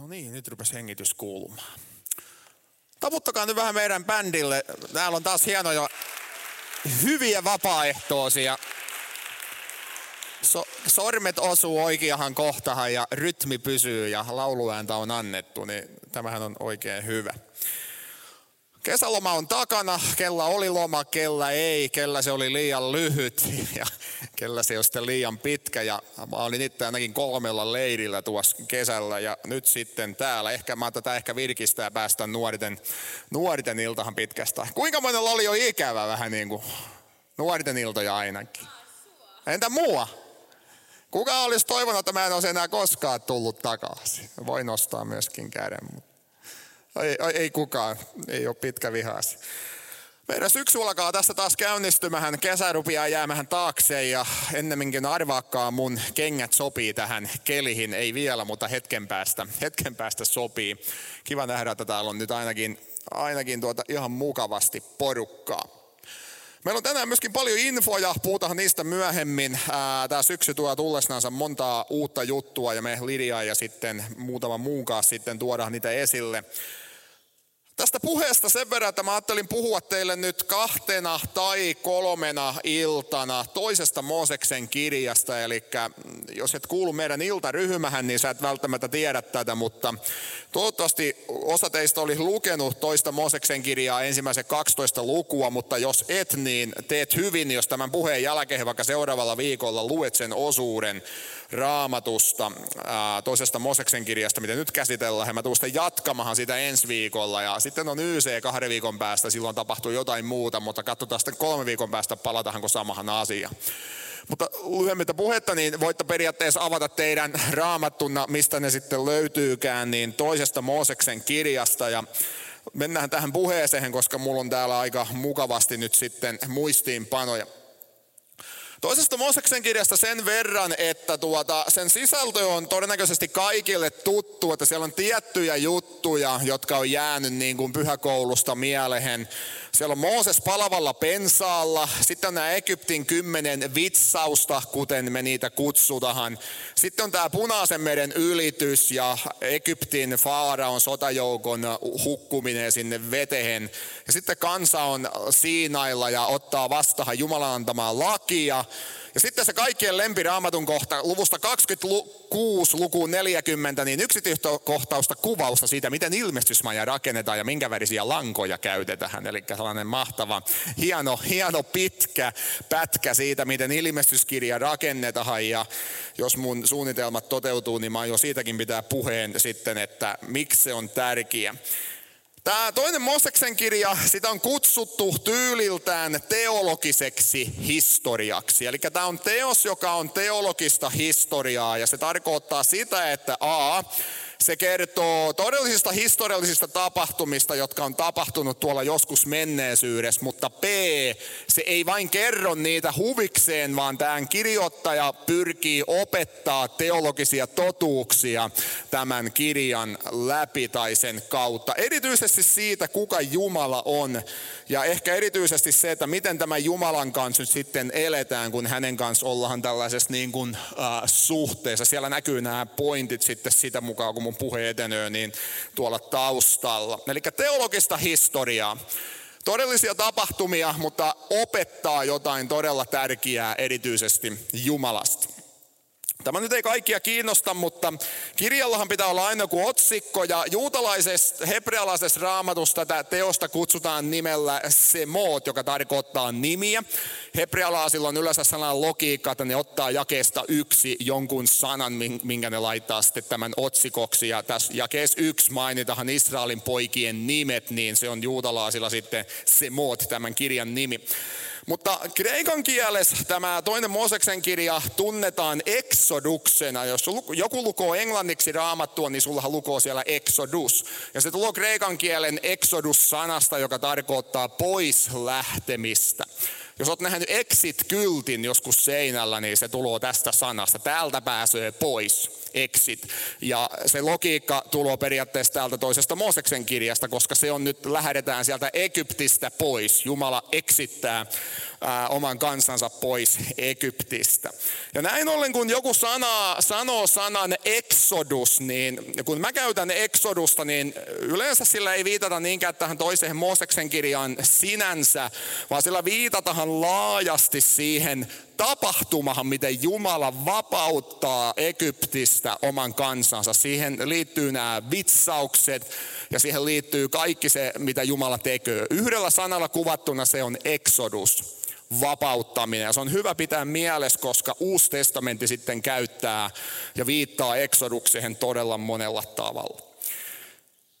No niin, nyt rupesi hengitys kuulumaan. Taputtakaa nyt vähän meidän bändille. Täällä on taas hienoja, hyviä vapaaehtoisia. So, sormet osuu oikeahan kohtahan ja rytmi pysyy ja lauluääntä on annettu, niin tämähän on oikein hyvä. Kesäloma on takana, kella oli loma, kella ei, kella se oli liian lyhyt ja kella se on sitten liian pitkä. Ja mä olin itse ainakin kolmella leirillä tuossa kesällä ja nyt sitten täällä. Ehkä mä tätä ehkä virkistää ja päästä nuorten, nuorten iltahan pitkästä. Kuinka monella oli jo ikävä vähän niin kuin nuorten iltoja ainakin? Entä mua? Kuka olisi toivonut, että mä en olisi enää koskaan tullut takaisin? Voi nostaa myöskin käden, mutta ei, ei kukaan, ei ole pitkä vihas. Meidän syksy alkaa tässä taas käynnistymähän, kesä rupeaa jäämähän taakse ja ennemminkin arvaakkaa mun kengät sopii tähän kelihin, ei vielä, mutta hetken päästä, hetken päästä sopii. Kiva nähdä, että täällä on nyt ainakin, ainakin tuota ihan mukavasti porukkaa. Meillä on tänään myöskin paljon infoja, puhutaan niistä myöhemmin. Tämä syksy tuo tullessansa montaa uutta juttua ja me Lidia ja sitten muutama muun kanssa sitten tuodaan niitä esille. Tästä puheesta sen verran, että mä ajattelin puhua teille nyt kahtena tai kolmena iltana toisesta Mooseksen kirjasta. Eli mm, jos et kuulu meidän iltaryhmähän, niin sä et välttämättä tiedä tätä, mutta toivottavasti osa teistä oli lukenut toista Mooseksen kirjaa ensimmäisen 12 lukua, mutta jos et, niin teet hyvin, jos tämän puheen jälkeen vaikka seuraavalla viikolla luet sen osuuden raamatusta, toisesta Moseksen kirjasta, mitä nyt käsitellään. Ja mä tuun sitten jatkamahan sitä ensi viikolla. Ja sitten on YC kahden viikon päästä, silloin tapahtuu jotain muuta, mutta katsotaan sitten kolme viikon päästä, palataanko samahan asiaan. Mutta lyhyemmittä puhetta, niin voitte periaatteessa avata teidän raamattuna, mistä ne sitten löytyykään, niin toisesta Mooseksen kirjasta. Ja mennään tähän puheeseen, koska mulla on täällä aika mukavasti nyt sitten muistiinpanoja. Toisesta Mooseksen kirjasta sen verran, että tuota, sen sisältö on todennäköisesti kaikille tuttu, että siellä on tiettyjä juttuja, jotka on jäänyt niin kuin pyhäkoulusta mieleen. Siellä on Mooses palavalla pensaalla, sitten on nämä Egyptin kymmenen vitsausta, kuten me niitä kutsutaan. Sitten on tämä Punaisen meren ylitys ja Egyptin faaraon sotajoukon hukkuminen sinne vetehen. Ja sitten kansa on Siinailla ja ottaa vastaan Jumalan antamaa lakia. Ja sitten se kaikkien lempiraamatun kohta, luvusta 26 lukuun 40, niin yksityiskohtausta kuvausta siitä, miten ilmestysmaja rakennetaan ja minkä värisiä lankoja käytetään. Eli sellainen mahtava, hieno, hieno pitkä pätkä siitä, miten ilmestyskirja rakennetaan. Ja jos mun suunnitelmat toteutuu, niin mä aion siitäkin pitää puheen sitten, että miksi se on tärkeä. Tämä toinen Moseksen kirja, sitä on kutsuttu tyyliltään teologiseksi historiaksi. Eli tämä on teos, joka on teologista historiaa ja se tarkoittaa sitä, että A, se kertoo todellisista historiallisista tapahtumista, jotka on tapahtunut tuolla joskus menneisyydessä, mutta B, se ei vain kerro niitä huvikseen, vaan tämän kirjoittaja pyrkii opettaa teologisia totuuksia tämän kirjan läpi tai sen kautta. Erityisesti siitä, kuka Jumala on ja ehkä erityisesti se, että miten tämä Jumalan kanssa nyt sitten eletään, kun hänen kanssa ollaan tällaisessa niin kuin, äh, suhteessa. Siellä näkyy nämä pointit sitten sitä mukaan, kun mun puhe etenee, niin tuolla taustalla. Eli teologista historiaa. Todellisia tapahtumia, mutta opettaa jotain todella tärkeää erityisesti Jumalasta. Tämä nyt ei kaikkia kiinnosta, mutta kirjallahan pitää olla aina kuin otsikko. Ja juutalaisessa, hebrealaisessa raamatussa tätä teosta kutsutaan nimellä semot, joka tarkoittaa nimiä. Hebrealaisilla on yleensä sanan logiikka, että ne ottaa jakeesta yksi jonkun sanan, minkä ne laittaa sitten tämän otsikoksi. Ja tässä jakeessa yksi mainitaan Israelin poikien nimet, niin se on juutalaisilla sitten semot, tämän kirjan nimi. Mutta kreikan kielessä tämä toinen Mooseksen kirja tunnetaan exoduksena. Jos joku lukoo englanniksi raamattua, niin sulla lukoo siellä exodus. Ja se tulee kreikan kielen exodus-sanasta, joka tarkoittaa pois lähtemistä. Jos olet nähnyt exit-kyltin joskus seinällä, niin se tulee tästä sanasta. Täältä pääsee pois, exit. Ja se logiikka tulee periaatteessa täältä toisesta Mooseksen kirjasta, koska se on nyt, lähdetään sieltä Egyptistä pois. Jumala eksittää ää, oman kansansa pois Egyptistä. Ja näin ollen, kun joku sana, sanoo sanan exodus, niin kun mä käytän exodusta, niin yleensä sillä ei viitata niinkään tähän toiseen Mooseksen kirjaan sinänsä, vaan sillä viitatahan laajasti siihen tapahtumahan, miten Jumala vapauttaa Egyptistä oman kansansa. Siihen liittyy nämä vitsaukset ja siihen liittyy kaikki se, mitä Jumala tekee. Yhdellä sanalla kuvattuna se on exodus vapauttaminen. Ja se on hyvä pitää mielessä, koska Uusi testamentti sitten käyttää ja viittaa eksodukseen todella monella tavalla.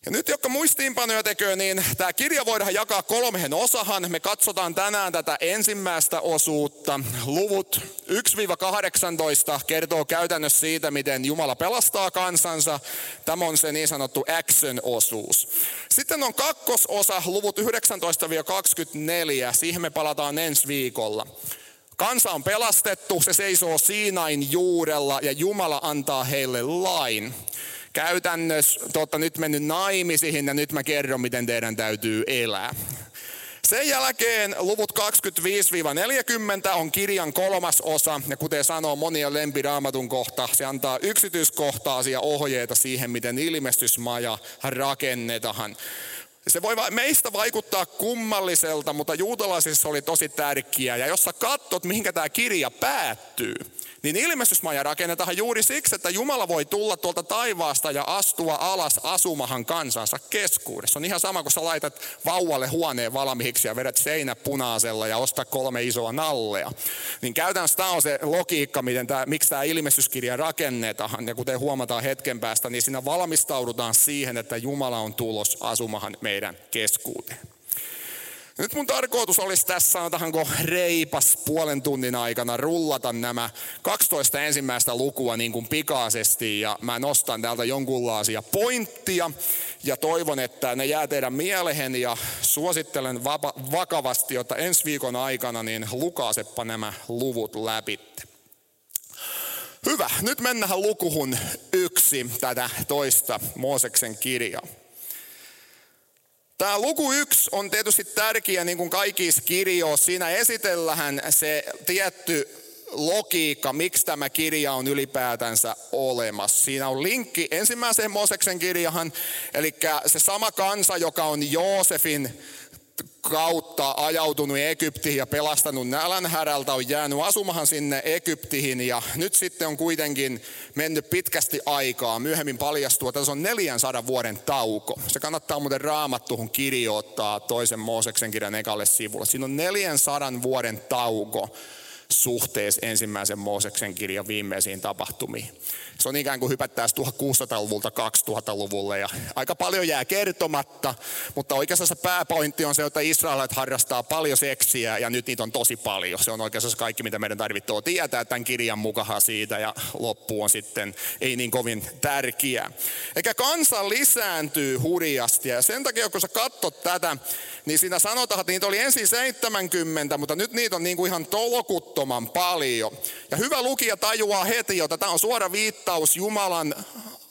Ja nyt, jotka muistiinpanoja tekee, niin tämä kirja voidaan jakaa kolmeen osahan. Me katsotaan tänään tätä ensimmäistä osuutta. Luvut 1-18 kertoo käytännössä siitä, miten Jumala pelastaa kansansa. Tämä on se niin sanottu action-osuus. Sitten on kakkososa, luvut 19-24. Siihen me palataan ensi viikolla. Kansa on pelastettu, se seisoo Siinain juurella ja Jumala antaa heille lain käytännössä totta, nyt mennyt naimisiin ja nyt mä kerron, miten teidän täytyy elää. Sen jälkeen luvut 25-40 on kirjan kolmas osa, ja kuten sanoo monia lempiraamatun kohta, se antaa yksityiskohtaisia ohjeita siihen, miten ilmestysmaja rakennetaan. Se voi meistä vaikuttaa kummalliselta, mutta juutalaisissa oli tosi tärkeää. Ja jos sä katsot, mihinkä tämä kirja päättyy, niin ilmestysmaja rakennetaan juuri siksi, että Jumala voi tulla tuolta taivaasta ja astua alas asumahan kansansa keskuudessa. On ihan sama, kun sä laitat vauvalle huoneen valmiiksi ja vedät seinä punaisella ja ostaa kolme isoa nallea. Niin käytännössä tämä on se logiikka, miten tämä, miksi tämä ilmestyskirja rakennetaan. Ja kuten huomataan hetken päästä, niin siinä valmistaudutaan siihen, että Jumala on tulos asumahan meidän keskuuteen. Nyt mun tarkoitus olisi tässä, sanotaanko reipas puolen tunnin aikana rullata nämä 12 ensimmäistä lukua niin kuin pikaisesti ja mä nostan täältä jonkunlaisia pointtia ja toivon, että ne jää teidän mielehen ja suosittelen vakavasti, jotta ensi viikon aikana niin lukaasepa nämä luvut läpi. Hyvä, nyt mennään lukuhun yksi tätä toista Mooseksen kirjaa. Tämä luku yksi on tietysti tärkeä, niin kuin kaikissa kirjoissa. Siinä esitellään se tietty logiikka, miksi tämä kirja on ylipäätänsä olemassa. Siinä on linkki ensimmäiseen Mooseksen kirjahan, eli se sama kansa, joka on Joosefin kautta ajautunut Egyptiin ja pelastanut nälänhärältä, on jäänyt asumahan sinne Egyptiin ja nyt sitten on kuitenkin mennyt pitkästi aikaa. Myöhemmin paljastuu, että se on 400 vuoden tauko. Se kannattaa muuten raamattuhun kirjoittaa toisen Mooseksen kirjan ekalle sivulle. Siinä on 400 vuoden tauko suhteessa ensimmäisen Mooseksen kirjan viimeisiin tapahtumiin. Se on ikään kuin hypättäisiin 1600-luvulta 2000-luvulle ja aika paljon jää kertomatta, mutta oikeastaan se pääpointti on se, että Israelit harrastaa paljon seksiä ja nyt niitä on tosi paljon. Se on oikeastaan kaikki, mitä meidän tarvitsee tietää tämän kirjan mukaan siitä ja loppu on sitten ei niin kovin tärkeä. Eikä kansa lisääntyy hurjasti ja sen takia, kun sä katsot tätä, niin siinä sanotaan, että niitä oli ensin 70, mutta nyt niitä on niin kuin ihan tolokuttoman paljon. Ja hyvä lukija tajuaa heti, että tämä on suora viittaus Jumalan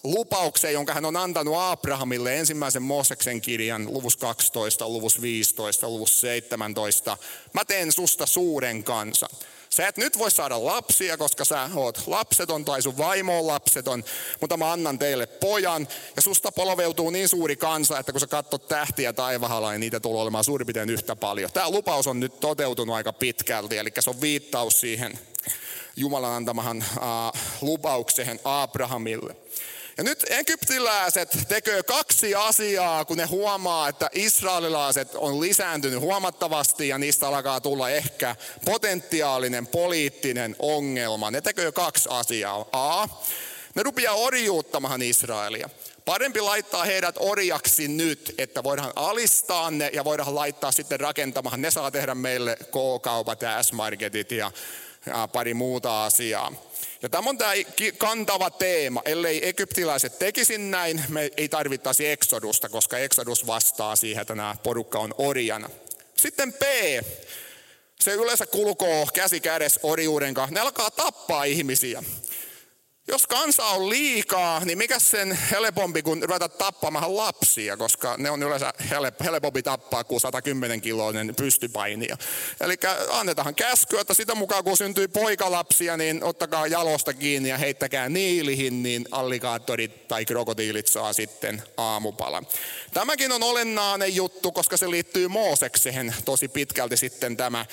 lupaukseen, jonka hän on antanut Abrahamille ensimmäisen Mooseksen kirjan luvus 12, luvus 15, luvus 17. Mä teen susta suuren kansan. Sä et nyt voi saada lapsia, koska sä oot lapseton tai sun vaimo on lapseton, mutta mä annan teille pojan ja susta polveutuu niin suuri kansa, että kun sä katsot tähtiä taivahalla, niin niitä tulee olemaan suurin piirtein yhtä paljon. Tämä lupaus on nyt toteutunut aika pitkälti, eli se on viittaus siihen Jumalan antamahan lupaukseen Abrahamille. Ja nyt egyptiläiset tekee kaksi asiaa, kun ne huomaa, että israelilaiset on lisääntynyt huomattavasti ja niistä alkaa tulla ehkä potentiaalinen poliittinen ongelma. Ne tekee kaksi asiaa. A. Ne rupeaa orjuuttamaan Israelia. Parempi laittaa heidät orjaksi nyt, että voidaan alistaa ne ja voidaan laittaa sitten rakentamaan. Ne saa tehdä meille K-kaupat ja S-marketit ja, ja pari muuta asiaa. Ja tämä on tämä kantava teema. Ellei egyptiläiset tekisi näin, me ei tarvittaisi eksodusta, koska eksodus vastaa siihen, että nämä porukka on orjana. Sitten P. se yleensä kulkoo käsi kädessä orjuuden kanssa. Ne alkaa tappaa ihmisiä. Jos kansa on liikaa, niin mikä sen helpompi kuin ruveta tappamaan lapsia, koska ne on yleensä helpompi tappaa kuin 110 kiloinen pystypainia. Eli annetaan käskyä, että sitä mukaan kun syntyy poikalapsia, niin ottakaa jalosta kiinni ja heittäkää niilihin, niin allikaattorit tai krokotiilit saa sitten aamupalan. Tämäkin on olennainen juttu, koska se liittyy Moosekseen tosi pitkälti sitten tämä,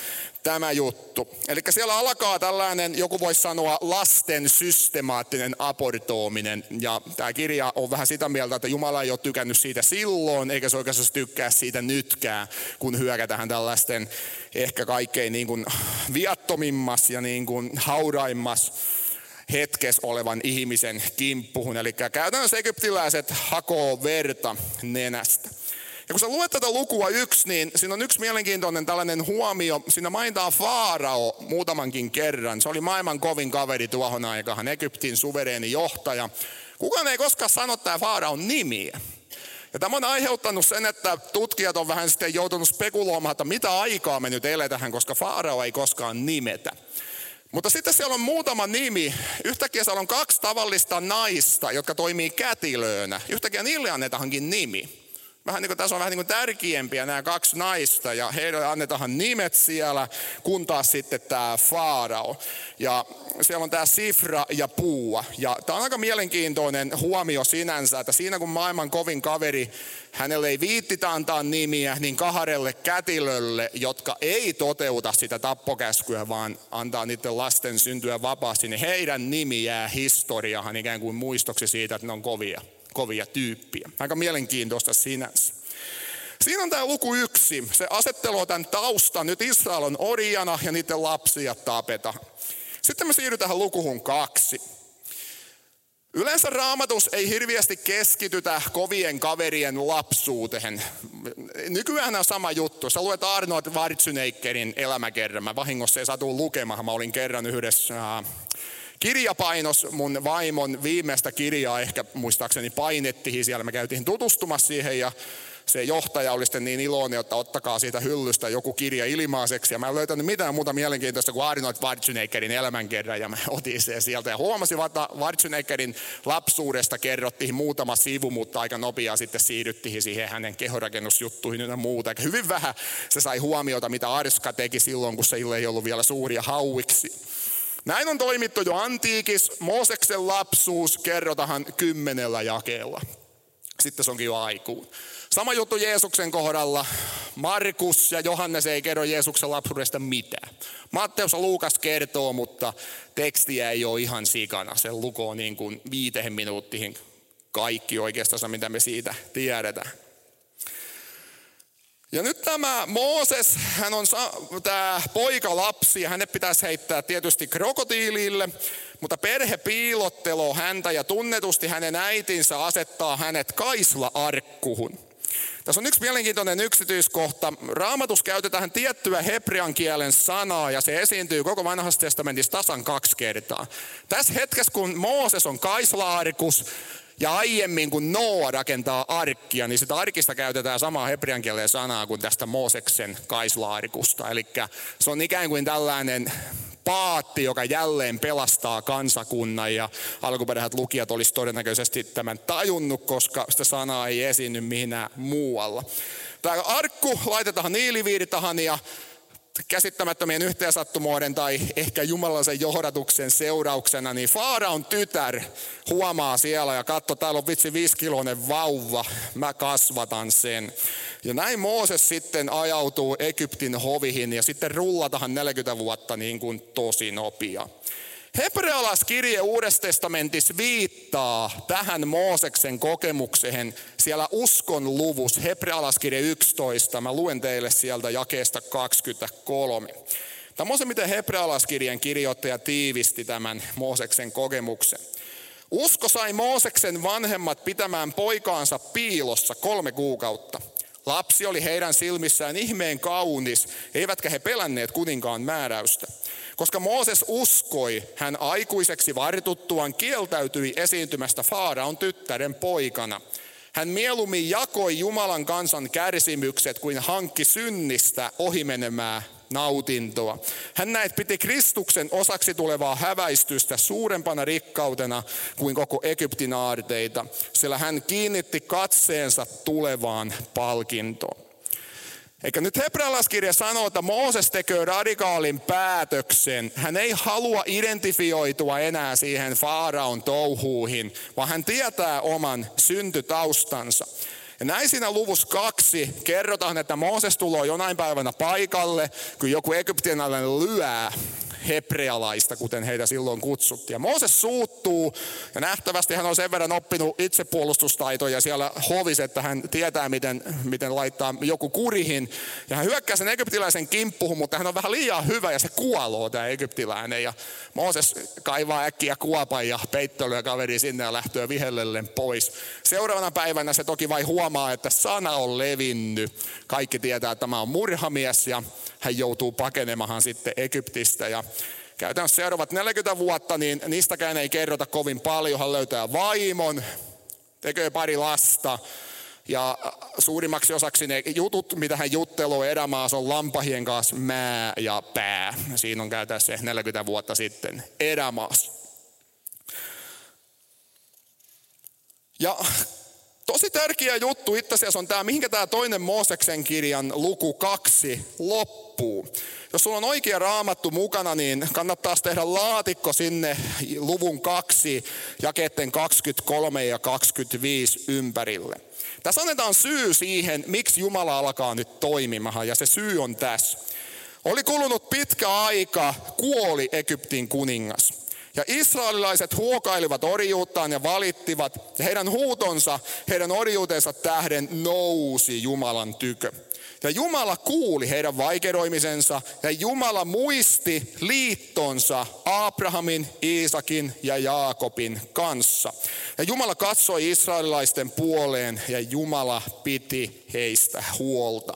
tämä juttu. Eli siellä alkaa tällainen, joku voisi sanoa, lasten systemaattinen aportoiminen. Ja tämä kirja on vähän sitä mieltä, että Jumala ei ole tykännyt siitä silloin, eikä se oikeastaan tykkää siitä nytkään, kun hyökätään tällaisten ehkä kaikkein niin kuin viattomimmas ja niin kuin hauraimmas hetkessä olevan ihmisen kimppuhun. Eli käytännössä egyptiläiset hakoo verta nenästä. Ja kun sä luet tätä lukua yksi, niin siinä on yksi mielenkiintoinen tällainen huomio. Siinä mainitaan Faarao muutamankin kerran. Se oli maailman kovin kaveri tuohon aikaan, Egyptin suvereeni johtaja. Kukaan ei koskaan sano tämä Faaraon nimiä. Ja tämä on aiheuttanut sen, että tutkijat on vähän sitten joutunut spekuloimaan, että mitä aikaa me nyt eletään, koska Faarao ei koskaan nimetä. Mutta sitten siellä on muutama nimi. Yhtäkkiä siellä on kaksi tavallista naista, jotka toimii kätilöönä. Yhtäkkiä niille annetaankin nimi vähän niin kuin tässä on vähän niin kuin tärkeämpiä nämä kaksi naista ja heille annetaan nimet siellä, kun taas sitten tämä Faarao. Ja siellä on tämä Sifra ja Puua. Ja tämä on aika mielenkiintoinen huomio sinänsä, että siinä kun maailman kovin kaveri, hänelle ei viittitä antaa nimiä, niin kahdelle kätilölle, jotka ei toteuta sitä tappokäskyä, vaan antaa niiden lasten syntyä vapaasti, niin heidän nimi jää historiaan ikään kuin muistoksi siitä, että ne on kovia kovia tyyppiä. Aika mielenkiintoista sinänsä. Siinä on tämä luku yksi. Se asetteloo tämän taustan. Nyt Israel on orjana ja niiden lapsia tapeta. Sitten me siirrytään lukuhun kaksi. Yleensä raamatus ei hirviästi keskitytä kovien kaverien lapsuuteen. Nykyään on sama juttu. Sä luet Arnold Schwarzeneggerin elämäkerran. Mä vahingossa ei satu lukemaan. Mä olin kerran yhdessä kirjapainos mun vaimon viimeistä kirjaa ehkä muistaakseni painettiin siellä. Me käytiin tutustumassa siihen ja se johtaja oli sitten niin iloinen, että ottakaa siitä hyllystä joku kirja ilmaiseksi. Ja mä en löytänyt mitään muuta mielenkiintoista kuin Arnold Schwarzeneggerin elämänkerran ja mä otin sen sieltä. Ja huomasin, että Schwarzeneggerin lapsuudesta kerrottiin muutama sivu, mutta aika nopeaa sitten siirryttiin siihen hänen kehorakennusjuttuihin ja muuta. Eikä hyvin vähän se sai huomiota, mitä Arska teki silloin, kun se ei ollut vielä suuria hauiksi. Näin on toimittu jo antiikis. Mooseksen lapsuus kerrotahan kymmenellä jakeella. Sitten se onkin jo aikuun. Sama juttu Jeesuksen kohdalla. Markus ja Johannes ei kerro Jeesuksen lapsuudesta mitään. Matteus ja Luukas kertoo, mutta tekstiä ei ole ihan sikana. Se lukoo niin kuin viitehen minuuttiin kaikki oikeastaan, mitä me siitä tiedetään. Ja nyt tämä Mooses, hän on tämä poika lapsi ja hänet pitäisi heittää tietysti krokotiilille, mutta perhe piilottelo häntä ja tunnetusti hänen äitinsä asettaa hänet kaisla-arkkuhun. Tässä on yksi mielenkiintoinen yksityiskohta. Raamatus käytetään tiettyä hebrean kielen sanaa ja se esiintyy koko vanhassa testamentissa tasan kaksi kertaa. Tässä hetkessä, kun Mooses on kaislaarikus, ja aiemmin kun Noa rakentaa arkkia, niin sitä arkista käytetään samaa hebrean kielen sanaa kuin tästä Mooseksen kaislaarikusta. Eli se on ikään kuin tällainen paatti, joka jälleen pelastaa kansakunnan ja alkuperäiset lukijat olisi todennäköisesti tämän tajunnut, koska sitä sanaa ei esiinny mihinään muualla. Tämä arkku laitetaan niiliviiritahan ja käsittämättömien yhteensattumoiden tai ehkä jumalaisen johdatuksen seurauksena, niin Faaraon tytär huomaa siellä ja katso, täällä on vitsi viisikiloinen vauva, mä kasvatan sen. Ja näin Mooses sitten ajautuu Egyptin hovihin ja sitten rullatahan 40 vuotta niin kuin tosi nopea. Hebrealaiskirje Uudessa testamentissa viittaa tähän Mooseksen kokemukseen siellä uskon luvus, Hebrealaiskirje 11. Mä luen teille sieltä jakeesta 23. Tämä on se, miten Hebrealaiskirjan kirjoittaja tiivisti tämän Mooseksen kokemuksen. Usko sai Mooseksen vanhemmat pitämään poikaansa piilossa kolme kuukautta. Lapsi oli heidän silmissään ihmeen kaunis, eivätkä he pelänneet kuninkaan määräystä. Koska Mooses uskoi, hän aikuiseksi vartuttuaan kieltäytyi esiintymästä Faaraon tyttären poikana. Hän mieluummin jakoi Jumalan kansan kärsimykset kuin hankki synnistä ohimenemää nautintoa. Hän näet piti Kristuksen osaksi tulevaa häväistystä suurempana rikkautena kuin koko Egyptin aarteita, sillä hän kiinnitti katseensa tulevaan palkintoon. Eikä nyt hebrealaiskirja sanoo, että Mooses tekee radikaalin päätöksen. Hän ei halua identifioitua enää siihen Faaraon touhuihin, vaan hän tietää oman syntytaustansa. Ja näin siinä luvus kaksi kerrotaan, että Mooses tulee jonain päivänä paikalle, kun joku egyptialainen lyää hebrealaista, kuten heitä silloin kutsuttiin. Ja Mooses suuttuu, ja nähtävästi hän on sen verran oppinut itsepuolustustaitoja siellä hovis, että hän tietää, miten, miten laittaa joku kurihin. Ja hän hyökkää sen egyptiläisen kimppuun, mutta hän on vähän liian hyvä, ja se kuoloo tämä egyptiläinen. Ja Mooses kaivaa äkkiä kuopan ja peittelyä kaveri sinne ja lähtöä vihellellen pois. Seuraavana päivänä se toki vain huomaa, että sana on levinnyt. Kaikki tietää, että tämä on murhamies ja hän joutuu pakenemahan sitten Egyptistä. Ja käytännössä seuraavat 40 vuotta, niin niistäkään ei kerrota kovin paljon. Hän löytää vaimon, tekee pari lasta. Ja suurimmaksi osaksi ne jutut, mitä hän jutteluu erämaassa, on lampahien kanssa mää ja pää. Siinä on käytännössä 40 vuotta sitten erämaassa. Ja tosi tärkeä juttu itse asiassa on tämä, mihinkä tämä toinen Mooseksen kirjan luku kaksi loppuu. Jos sulla on oikea raamattu mukana, niin kannattaa tehdä laatikko sinne luvun kaksi jakeiden 23 ja 25 ympärille. Tässä annetaan syy siihen, miksi Jumala alkaa nyt toimimaan, ja se syy on tässä. Oli kulunut pitkä aika, kuoli Egyptin kuningas. Ja israelilaiset huokailivat orjuuttaan ja valittivat, ja heidän huutonsa, heidän orjuutensa tähden nousi Jumalan tykö. Ja Jumala kuuli heidän vaikeroimisensa ja Jumala muisti liittonsa Abrahamin, Iisakin ja Jaakobin kanssa. Ja Jumala katsoi israelilaisten puoleen ja Jumala piti heistä huolta.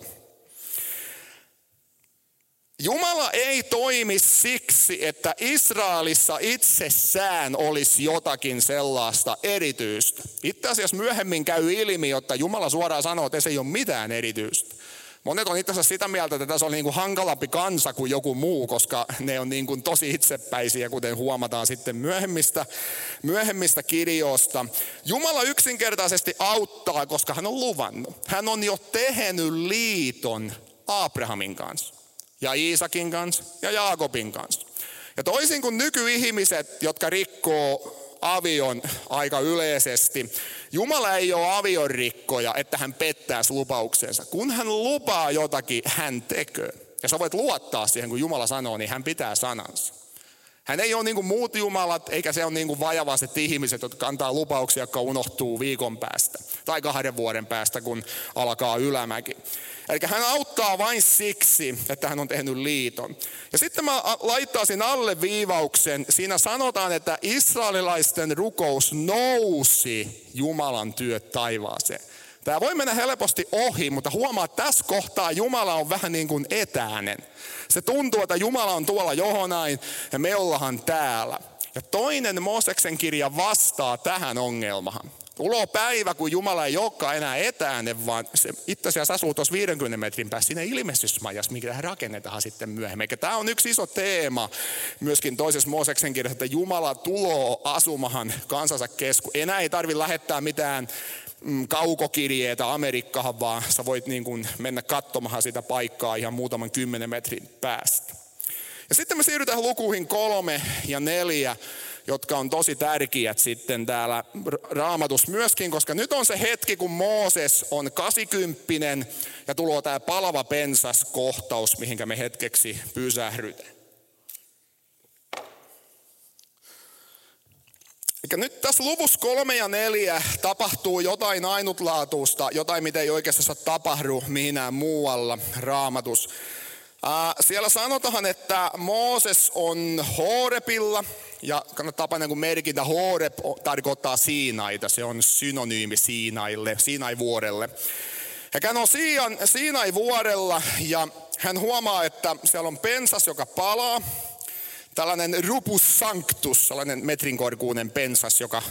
Jumala ei toimi siksi, että Israelissa itsessään olisi jotakin sellaista erityistä. Itse asiassa myöhemmin käy ilmi, että Jumala suoraan sanoo, että se ei ole mitään erityistä. Monet on itse asiassa sitä mieltä, että tässä on niin kuin hankalampi kansa kuin joku muu, koska ne on niin kuin tosi itsepäisiä, kuten huomataan sitten myöhemmistä, myöhemmistä kirjoista. Jumala yksinkertaisesti auttaa, koska hän on luvannut. Hän on jo tehnyt liiton Abrahamin kanssa ja Iisakin kanssa ja Jaakobin kanssa. Ja toisin kuin nykyihmiset, jotka rikkoo avion aika yleisesti, Jumala ei ole aviorikkoja, että hän pettäisi lupauksensa. Kun hän lupaa jotakin, hän tekee. Ja sä voit luottaa siihen, kun Jumala sanoo, niin hän pitää sanansa. Hän ei ole niin kuin muut jumalat, eikä se ole niin kuin vajavaiset ihmiset, jotka antaa lupauksia, jotka unohtuu viikon päästä tai kahden vuoden päästä, kun alkaa ylämäki. Eli hän auttaa vain siksi, että hän on tehnyt liiton. Ja sitten mä laittaisin alle viivauksen. Siinä sanotaan, että israelilaisten rukous nousi Jumalan työt taivaaseen. Tämä voi mennä helposti ohi, mutta huomaa, että tässä kohtaa Jumala on vähän niin kuin etäinen. Se tuntuu, että Jumala on tuolla johonain ja me ollaan täällä. Ja toinen Mooseksen kirja vastaa tähän ongelmaan. Tulee päivä, kun Jumala ei olekaan enää etäinen, vaan se itse asiassa asuu tuossa 50 metrin päässä siinä ilmestysmajassa, mikä rakennetaan sitten myöhemmin. Eikä tämä on yksi iso teema myöskin toisessa Mooseksen kirjassa, että Jumala tulo asumahan kansansa kesku. Enää ei tarvitse lähettää mitään mm, kaukokirjeitä Amerikkaan, vaan sä voit niin kuin mennä katsomaan sitä paikkaa ihan muutaman kymmenen metrin päästä. Ja sitten me siirrytään lukuihin kolme ja neljä jotka on tosi tärkeät sitten täällä raamatus myöskin, koska nyt on se hetki, kun Mooses on 80 ja tulee tämä palava pensas kohtaus, mihinkä me hetkeksi pysähdytään. Eli nyt tässä luvussa kolme ja neljä tapahtuu jotain ainutlaatuista, jotain mitä ei oikeastaan tapahdu mihinään muualla raamatus. Siellä sanotaan, että Mooses on Horepilla – ja kannattaa panna kun merkintä, Horeb tarkoittaa Siinaita, se on synonyymi Siinaille, Siinai-vuorelle. Hän on Siinai-vuorella ja hän huomaa, että siellä on pensas, joka palaa. Tällainen rupus sanctus, sellainen metrin korkuinen pensas, joka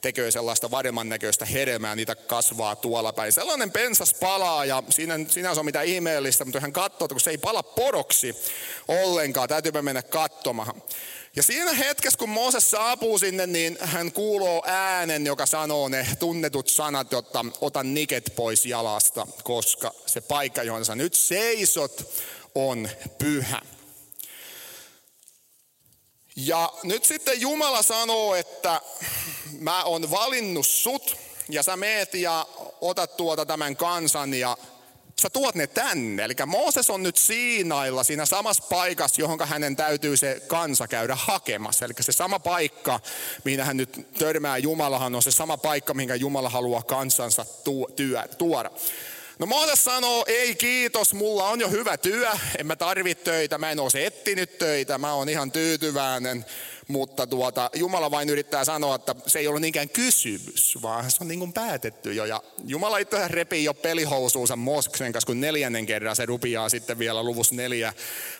tekee sellaista varman näköistä hedelmää, niitä kasvaa tuolla päin. Sellainen pensas palaa ja siinä, sinänsä on mitä ihmeellistä, mutta hän katsoo, että kun se ei pala poroksi ollenkaan, täytyypä mennä katsomaan. Ja siinä hetkessä, kun Mooses saapuu sinne, niin hän kuuluu äänen, joka sanoo ne tunnetut sanat, jotta ota niket pois jalasta, koska se paikka, johon sä nyt seisot, on pyhä. Ja nyt sitten Jumala sanoo, että mä oon valinnut sut ja sä meet ja otat tuota tämän kansan ja sä tuot ne tänne. Eli Mooses on nyt Siinailla siinä samassa paikassa, johon hänen täytyy se kansa käydä hakemassa. Eli se sama paikka, mihin hän nyt törmää Jumalahan, on se sama paikka, minkä Jumala haluaa kansansa tuoda. No Mooses sanoo, ei kiitos, mulla on jo hyvä työ, en mä tarvitse töitä, mä en ole etsinyt töitä, mä oon ihan tyytyväinen. Mutta tuota, Jumala vain yrittää sanoa, että se ei ole niinkään kysymys, vaan se on niin kuin päätetty jo. Ja Jumala itse repii jo pelihousuunsa Mosksen kanssa, kun neljännen kerran se rupiaa sitten vielä luvus neljä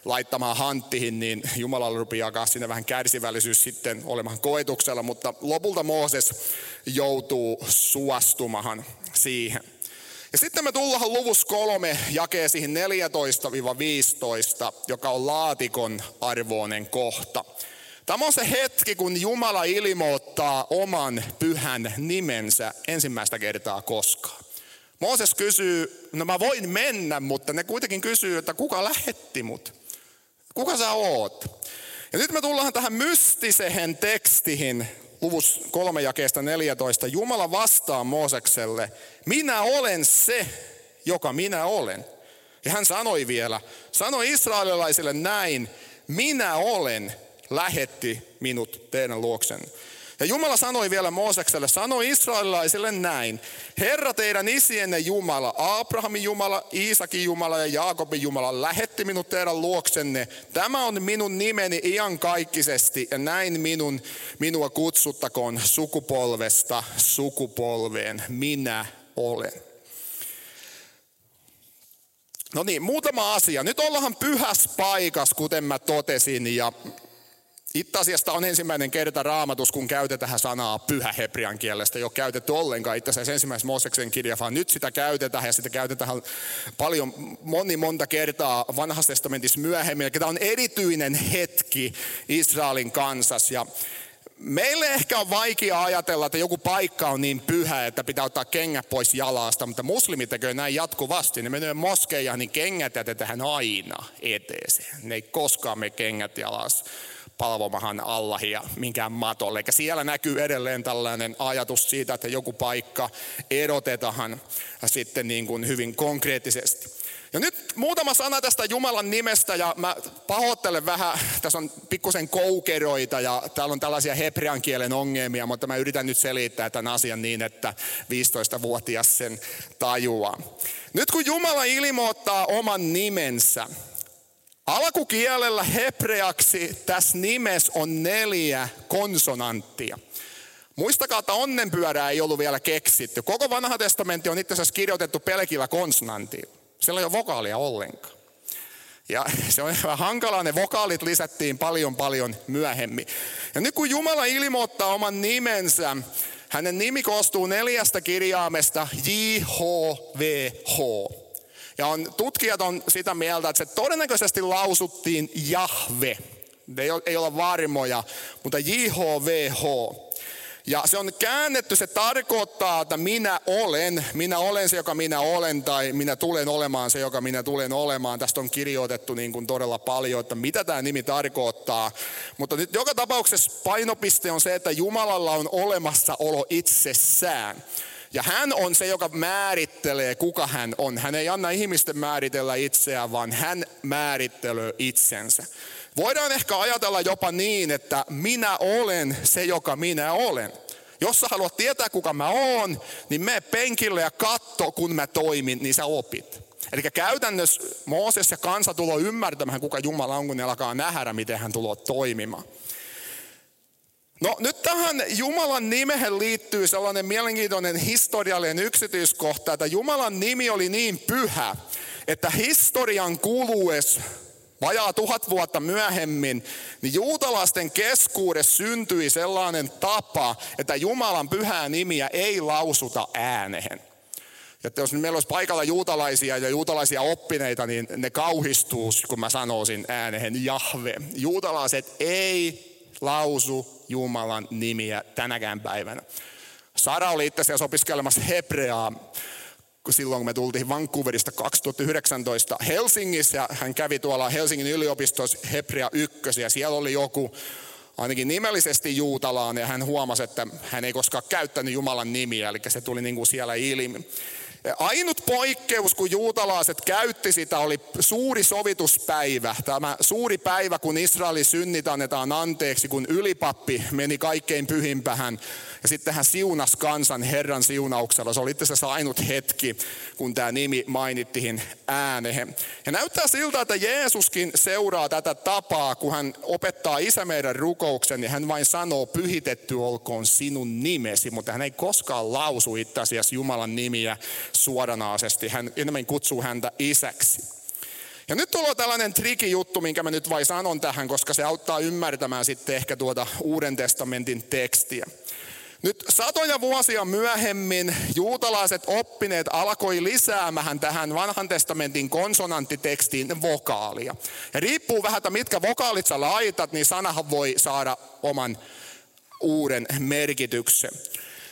laittamaan hanttihin, niin Jumala rupiaa kanssa sinne vähän kärsivällisyys sitten olemaan koetuksella. Mutta lopulta Mooses joutuu suostumahan siihen. Ja sitten me tullaan luvus kolme jakeisiin 14-15, joka on laatikon arvoinen kohta. Tämä on se hetki, kun Jumala ilmoittaa oman pyhän nimensä ensimmäistä kertaa koskaan. Mooses kysyy, no mä voin mennä, mutta ne kuitenkin kysyy, että kuka lähetti mut? Kuka sä oot? Ja nyt me tullaan tähän mystiseen tekstiin, luvus 3 jakeesta 14. Jumala vastaa Moosekselle, minä olen se, joka minä olen. Ja hän sanoi vielä, sanoi israelilaisille näin, minä olen, lähetti minut teidän luoksen. Ja Jumala sanoi vielä Moosekselle, sanoi israelilaisille näin, Herra teidän isienne Jumala, Abrahamin Jumala, Iisakin Jumala ja Jaakobin Jumala, lähetti minut teidän luoksenne. Tämä on minun nimeni iankaikkisesti ja näin minun, minua kutsuttakoon sukupolvesta sukupolveen. Minä olen. No niin, muutama asia. Nyt ollaan pyhässä paikassa, kuten mä totesin, ja itse asiassa on ensimmäinen kerta raamatus, kun käytetään sanaa pyhä hebrian kielestä. Ei ole käytetty ollenkaan itse asiassa ensimmäisessä Mooseksen kirja, vaan nyt sitä käytetään ja sitä käytetään paljon, moni monta kertaa vanhassa testamentissa myöhemmin. Eli tämä on erityinen hetki Israelin kansas ja Meille ehkä on vaikea ajatella, että joku paikka on niin pyhä, että pitää ottaa kengät pois jalasta, mutta muslimit tekee näin jatkuvasti. Ne menee moskeijaan, niin kengät jätetään aina eteeseen. Ne ei koskaan mene kengät jalassa palvomahan Allahia minkään matolle. Eikä siellä näkyy edelleen tällainen ajatus siitä, että joku paikka erotetaan sitten niin kuin hyvin konkreettisesti. Ja nyt muutama sana tästä Jumalan nimestä ja mä pahoittelen vähän, tässä on pikkusen koukeroita ja täällä on tällaisia hebrean kielen ongelmia, mutta mä yritän nyt selittää tämän asian niin, että 15-vuotias sen tajuaa. Nyt kun Jumala ilmoittaa oman nimensä, Alkukielellä hebreaksi tässä nimessä on neljä konsonanttia. Muistakaa, että onnenpyörää ei ollut vielä keksitty. Koko vanha testamentti on itse asiassa kirjoitettu pelkillä konsonantilla. Siellä ei ole vokaalia ollenkaan. Ja se on vähän hankalaa, ne vokaalit lisättiin paljon paljon myöhemmin. Ja nyt kun Jumala ilmoittaa oman nimensä, hänen nimi koostuu neljästä kirjaimesta J, H, V, H. Ja on, tutkijat on sitä mieltä, että se todennäköisesti lausuttiin Jahve. Ei, ei olla varmoja, mutta JHVH. Ja se on käännetty, se tarkoittaa, että minä olen, minä olen se, joka minä olen, tai minä tulen olemaan se, joka minä tulen olemaan. Tästä on kirjoitettu niin kuin todella paljon, että mitä tämä nimi tarkoittaa. Mutta nyt joka tapauksessa painopiste on se, että Jumalalla on olemassaolo itsessään. Ja hän on se, joka määrittelee, kuka hän on. Hän ei anna ihmisten määritellä itseään, vaan hän määrittelee itsensä. Voidaan ehkä ajatella jopa niin, että minä olen se, joka minä olen. Jos sä haluat tietää, kuka mä oon, niin me penkille ja katto, kun mä toimin, niin sä opit. Eli käytännössä Mooses ja kansa tulo ymmärtämään, kuka Jumala on, kun ne alkaa nähdä, miten hän tulee toimimaan. No nyt tähän Jumalan nimehen liittyy sellainen mielenkiintoinen historiallinen yksityiskohta, että Jumalan nimi oli niin pyhä, että historian kuluessa vajaa tuhat vuotta myöhemmin, niin juutalaisten keskuudessa syntyi sellainen tapa, että Jumalan pyhää nimiä ei lausuta ääneen. Ja jos meillä olisi paikalla juutalaisia ja juutalaisia oppineita, niin ne kauhistuu, kun mä sanoisin ääneen Jahve. Juutalaiset ei lausu Jumalan nimiä tänäkään päivänä. Sara oli itse asiassa opiskelemassa hebreaa silloin kun me tultiin Vancouverista 2019 Helsingissä ja hän kävi tuolla Helsingin yliopistossa Hebrea 1 ja siellä oli joku ainakin nimellisesti juutalainen ja hän huomasi, että hän ei koskaan käyttänyt Jumalan nimiä, eli se tuli niin kuin siellä ilmi. Ainut poikkeus, kun juutalaiset käytti sitä, oli suuri sovituspäivä. Tämä suuri päivä, kun Israelin synnit annetaan anteeksi, kun ylipappi meni kaikkein pyhimpähän. Ja sitten hän siunas kansan Herran siunauksella. Se oli itse asiassa ainut hetki, kun tämä nimi mainittiin ääneen. Ja näyttää siltä, että Jeesuskin seuraa tätä tapaa, kun hän opettaa isä meidän rukouksen, niin hän vain sanoo, pyhitetty olkoon sinun nimesi, mutta hän ei koskaan lausu itse asiassa Jumalan nimiä suoranaisesti. Hän enemmän kutsuu häntä isäksi. Ja nyt tulee tällainen trikijuttu, minkä mä nyt vain sanon tähän, koska se auttaa ymmärtämään sitten ehkä tuota Uuden testamentin tekstiä. Nyt satoja vuosia myöhemmin juutalaiset oppineet alkoi lisäämään tähän vanhan testamentin konsonanttitekstiin vokaalia. Ja riippuu vähän, että mitkä vokaalit sä laitat, niin sanahan voi saada oman uuden merkityksen.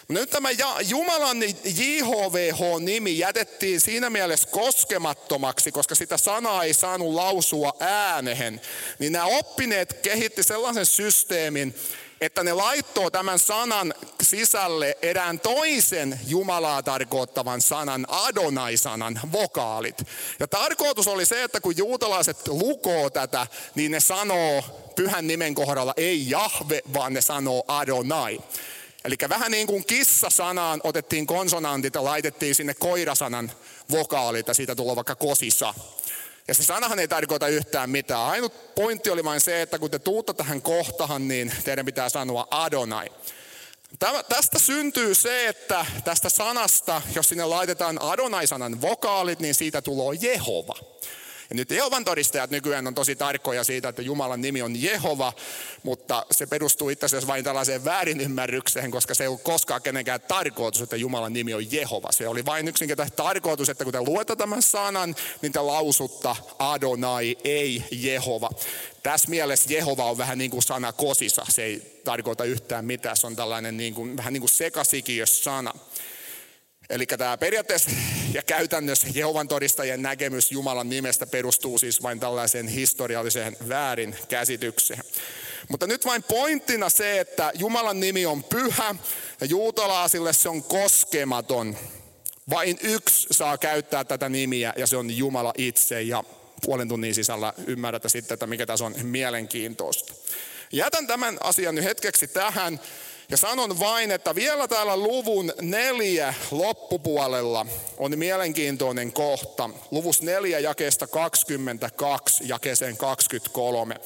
Nyt tämä Jumalan JHVH-nimi jätettiin siinä mielessä koskemattomaksi, koska sitä sanaa ei saanut lausua äänehen. Niin nämä oppineet kehitti sellaisen systeemin, että ne laittoo tämän sanan sisälle erään toisen Jumalaa tarkoittavan sanan, Adonai-sanan vokaalit. Ja tarkoitus oli se, että kun juutalaiset lukoo tätä, niin ne sanoo pyhän nimen kohdalla ei Jahve, vaan ne sanoo Adonai. Eli vähän niin kuin kissa-sanaan otettiin konsonantit ja laitettiin sinne koirasanan vokaalit ja siitä tulee vaikka kosissa. Ja se sanahan ei tarkoita yhtään mitään. Ainut pointti oli vain se, että kun te tuutte tähän kohtahan, niin teidän pitää sanoa Adonai. Tästä syntyy se, että tästä sanasta, jos sinne laitetaan Adonai-sanan vokaalit, niin siitä tulee Jehova. Ja nyt Jehovan todistajat nykyään on tosi tarkkoja siitä, että Jumalan nimi on Jehova, mutta se perustuu itse asiassa vain tällaiseen väärinymmärrykseen, koska se ei ollut koskaan kenenkään tarkoitus, että Jumalan nimi on Jehova. Se oli vain yksinkertaisesti tarkoitus, että kun te luette tämän sanan, niin te lausutta Adonai, ei Jehova. Tässä mielessä Jehova on vähän niin kuin sana kosissa. Se ei tarkoita yhtään mitään. Se on tällainen niin kuin, vähän niin kuin sekasikiös sana. Eli tämä periaatteessa ja käytännössä Jehovan todistajien näkemys Jumalan nimestä perustuu siis vain tällaiseen historialliseen väärin käsitykseen. Mutta nyt vain pointtina se, että Jumalan nimi on pyhä ja juutalaisille se on koskematon. Vain yksi saa käyttää tätä nimiä ja se on Jumala itse ja puolen tunnin sisällä ymmärrätte sitten, että mikä tässä on mielenkiintoista. Jätän tämän asian nyt hetkeksi tähän ja sanon vain, että vielä täällä luvun neljä loppupuolella on mielenkiintoinen kohta. Luvus neljä jakeesta 22 jakeeseen 23.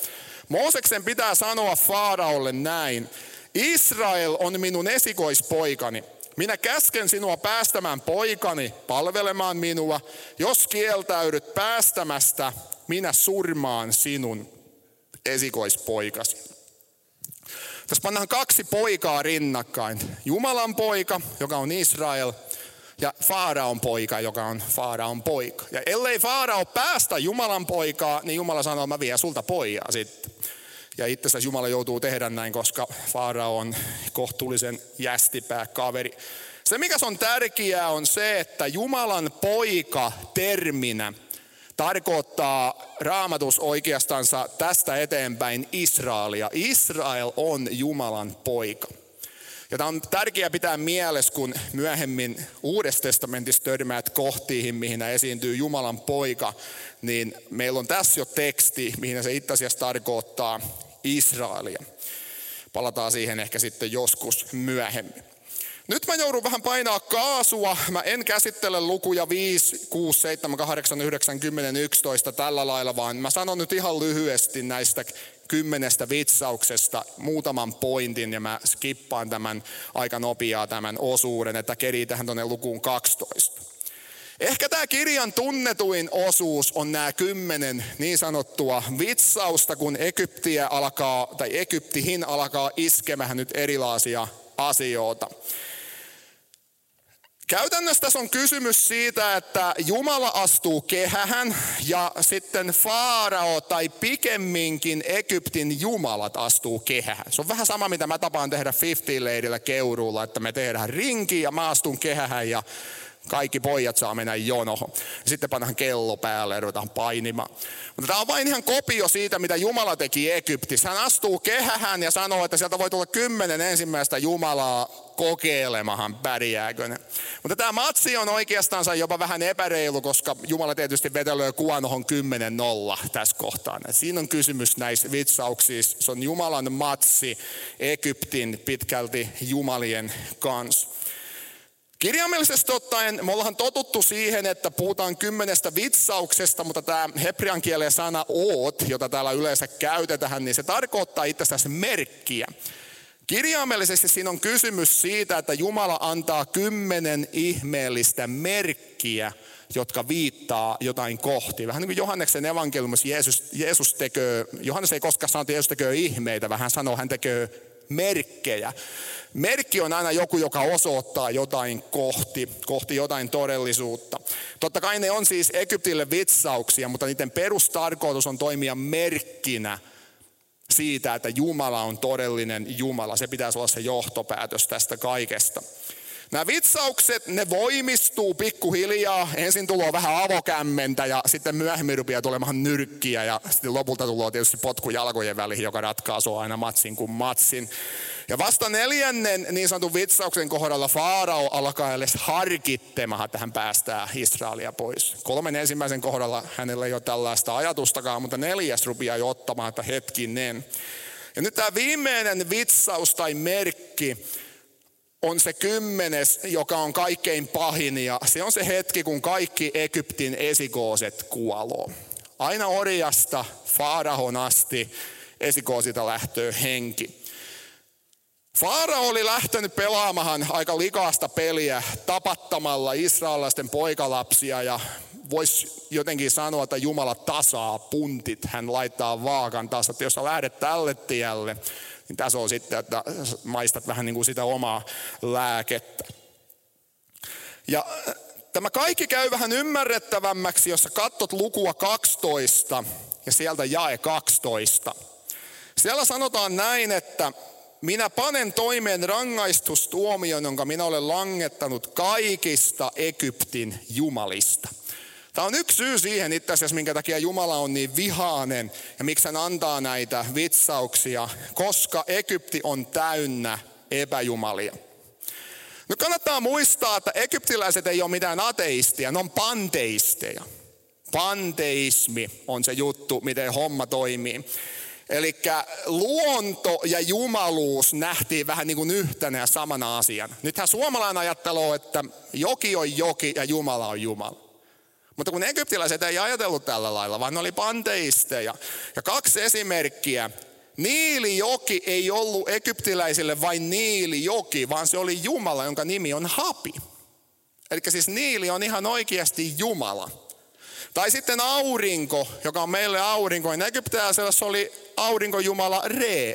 Mooseksen pitää sanoa Faaraolle näin. Israel on minun esikoispoikani. Minä käsken sinua päästämään poikani palvelemaan minua. Jos kieltäydyt päästämästä, minä surmaan sinun esikoispoikasi. Tässä pannaan kaksi poikaa rinnakkain. Jumalan poika, joka on Israel, ja Faaraon poika, joka on Faaraon poika. Ja ellei Faarao päästä Jumalan poikaa, niin Jumala sanoo, mä vien sulta pojaa sitten. Ja itse asiassa Jumala joutuu tehdä näin, koska Faarao on kohtuullisen jästipää kaveri. Se mikä on tärkeää on se, että Jumalan poika terminä tarkoittaa raamatus oikeastaan tästä eteenpäin Israelia. Israel on Jumalan poika. Ja tämä on tärkeää pitää mielessä, kun myöhemmin Uudessa testamentissa törmäät kohtiin, mihin esiintyy Jumalan poika, niin meillä on tässä jo teksti, mihin se itse asiassa tarkoittaa Israelia. Palataan siihen ehkä sitten joskus myöhemmin. Nyt mä joudun vähän painaa kaasua. Mä en käsittele lukuja 5, 6, 7, 8, 9, 10, 11 tällä lailla, vaan mä sanon nyt ihan lyhyesti näistä kymmenestä vitsauksesta muutaman pointin ja mä skippaan tämän aika nopeaa tämän osuuden, että kerii tähän tuonne lukuun 12. Ehkä tämä kirjan tunnetuin osuus on nämä kymmenen niin sanottua vitsausta, kun Egyptiä alkaa, tai Egyptihin alkaa iskemään nyt erilaisia asioita. Käytännössä tässä on kysymys siitä, että Jumala astuu kehähän ja sitten Faarao tai pikemminkin Egyptin jumalat astuu kehähän. Se on vähän sama, mitä mä tapaan tehdä 50 leidillä keuruulla, että me tehdään rinki ja mä astun kehähän ja kaikki pojat saa mennä jonohon. Sitten pannaan kello päälle ja ruvetaan painimaan. Mutta tämä on vain ihan kopio siitä, mitä Jumala teki Egyptissä. Hän astuu kehähän ja sanoo, että sieltä voi tulla kymmenen ensimmäistä Jumalaa kokeilemahan, pärjääkö ne. Mutta tämä matsi on oikeastaan jopa vähän epäreilu, koska Jumala tietysti vetelöi kuonohon 10-0 tässä kohtaa. Siinä on kysymys näissä vitsauksissa. Se on Jumalan matsi Egyptin pitkälti Jumalien kanssa. Kirjaimellisesti ottaen me ollaan totuttu siihen, että puhutaan kymmenestä vitsauksesta, mutta tämä hebrean kielen sana oot, jota täällä yleensä käytetään, niin se tarkoittaa itse asiassa merkkiä. Kirjaimellisesti siinä on kysymys siitä, että Jumala antaa kymmenen ihmeellistä merkkiä, jotka viittaa jotain kohti. Vähän niin kuin Johanneksen evankeliumissa Jeesus, Jeesus tekee, Johannes ei koskaan sano, että Jeesus tekee ihmeitä, vaan hän sanoo, hän tekee merkkejä. Merkki on aina joku, joka osoittaa jotain kohti, kohti jotain todellisuutta. Totta kai ne on siis Egyptille vitsauksia, mutta niiden perustarkoitus on toimia merkkinä siitä, että Jumala on todellinen Jumala. Se pitäisi olla se johtopäätös tästä kaikesta. Nämä vitsaukset, ne voimistuu pikkuhiljaa. Ensin tulee vähän avokämmentä ja sitten myöhemmin rupeaa tulemaan nyrkkiä ja sitten lopulta tulee tietysti potku jalkojen väliin, joka ratkaisuu aina matsin kuin matsin. Ja vasta neljännen niin sanotun vitsauksen kohdalla Faarao alkaa edes harkittemahan, että hän päästää Israelia pois. Kolmen ensimmäisen kohdalla hänellä ei ole tällaista ajatustakaan, mutta neljäs rupeaa jo ottamaan, että hetkinen. Ja nyt tämä viimeinen vitsaus tai merkki, on se kymmenes, joka on kaikkein pahin ja se on se hetki, kun kaikki Egyptin esikooset kuoloo. Aina orjasta Faarahon asti esikoosilta lähtöö henki. Faara oli lähtenyt pelaamaan aika likaasta peliä tapattamalla israelaisten poikalapsia ja voisi jotenkin sanoa, että Jumala tasaa puntit, hän laittaa vaakan taas, että jos sä lähdet tälle tielle, niin tässä on sitten, että maistat vähän niin kuin sitä omaa lääkettä. Ja äh, tämä kaikki käy vähän ymmärrettävämmäksi, jos sä katsot lukua 12 ja sieltä jae 12. Siellä sanotaan näin, että minä panen toimeen rangaistustuomion, jonka minä olen langettanut kaikista Egyptin jumalista. Tämä on yksi syy siihen itse asiassa, minkä takia Jumala on niin vihainen ja miksi hän antaa näitä vitsauksia, koska Egypti on täynnä epäjumalia. Nyt kannattaa muistaa, että egyptiläiset ei ole mitään ateistia, ne on panteisteja. Panteismi on se juttu, miten homma toimii. Eli luonto ja jumaluus nähtiin vähän niin kuin yhtenä ja samana asiana. Nythän suomalainen ajattelee, että joki on joki ja Jumala on Jumala. Mutta kun egyptiläiset ei ajatellut tällä lailla, vaan ne oli panteisteja. Ja kaksi esimerkkiä. Niilijoki ei ollut egyptiläisille vain Niilijoki, vaan se oli Jumala, jonka nimi on Hapi. Eli siis Niili on ihan oikeasti Jumala. Tai sitten aurinko, joka on meille aurinko. Egyptiläisellä se oli aurinkojumala Re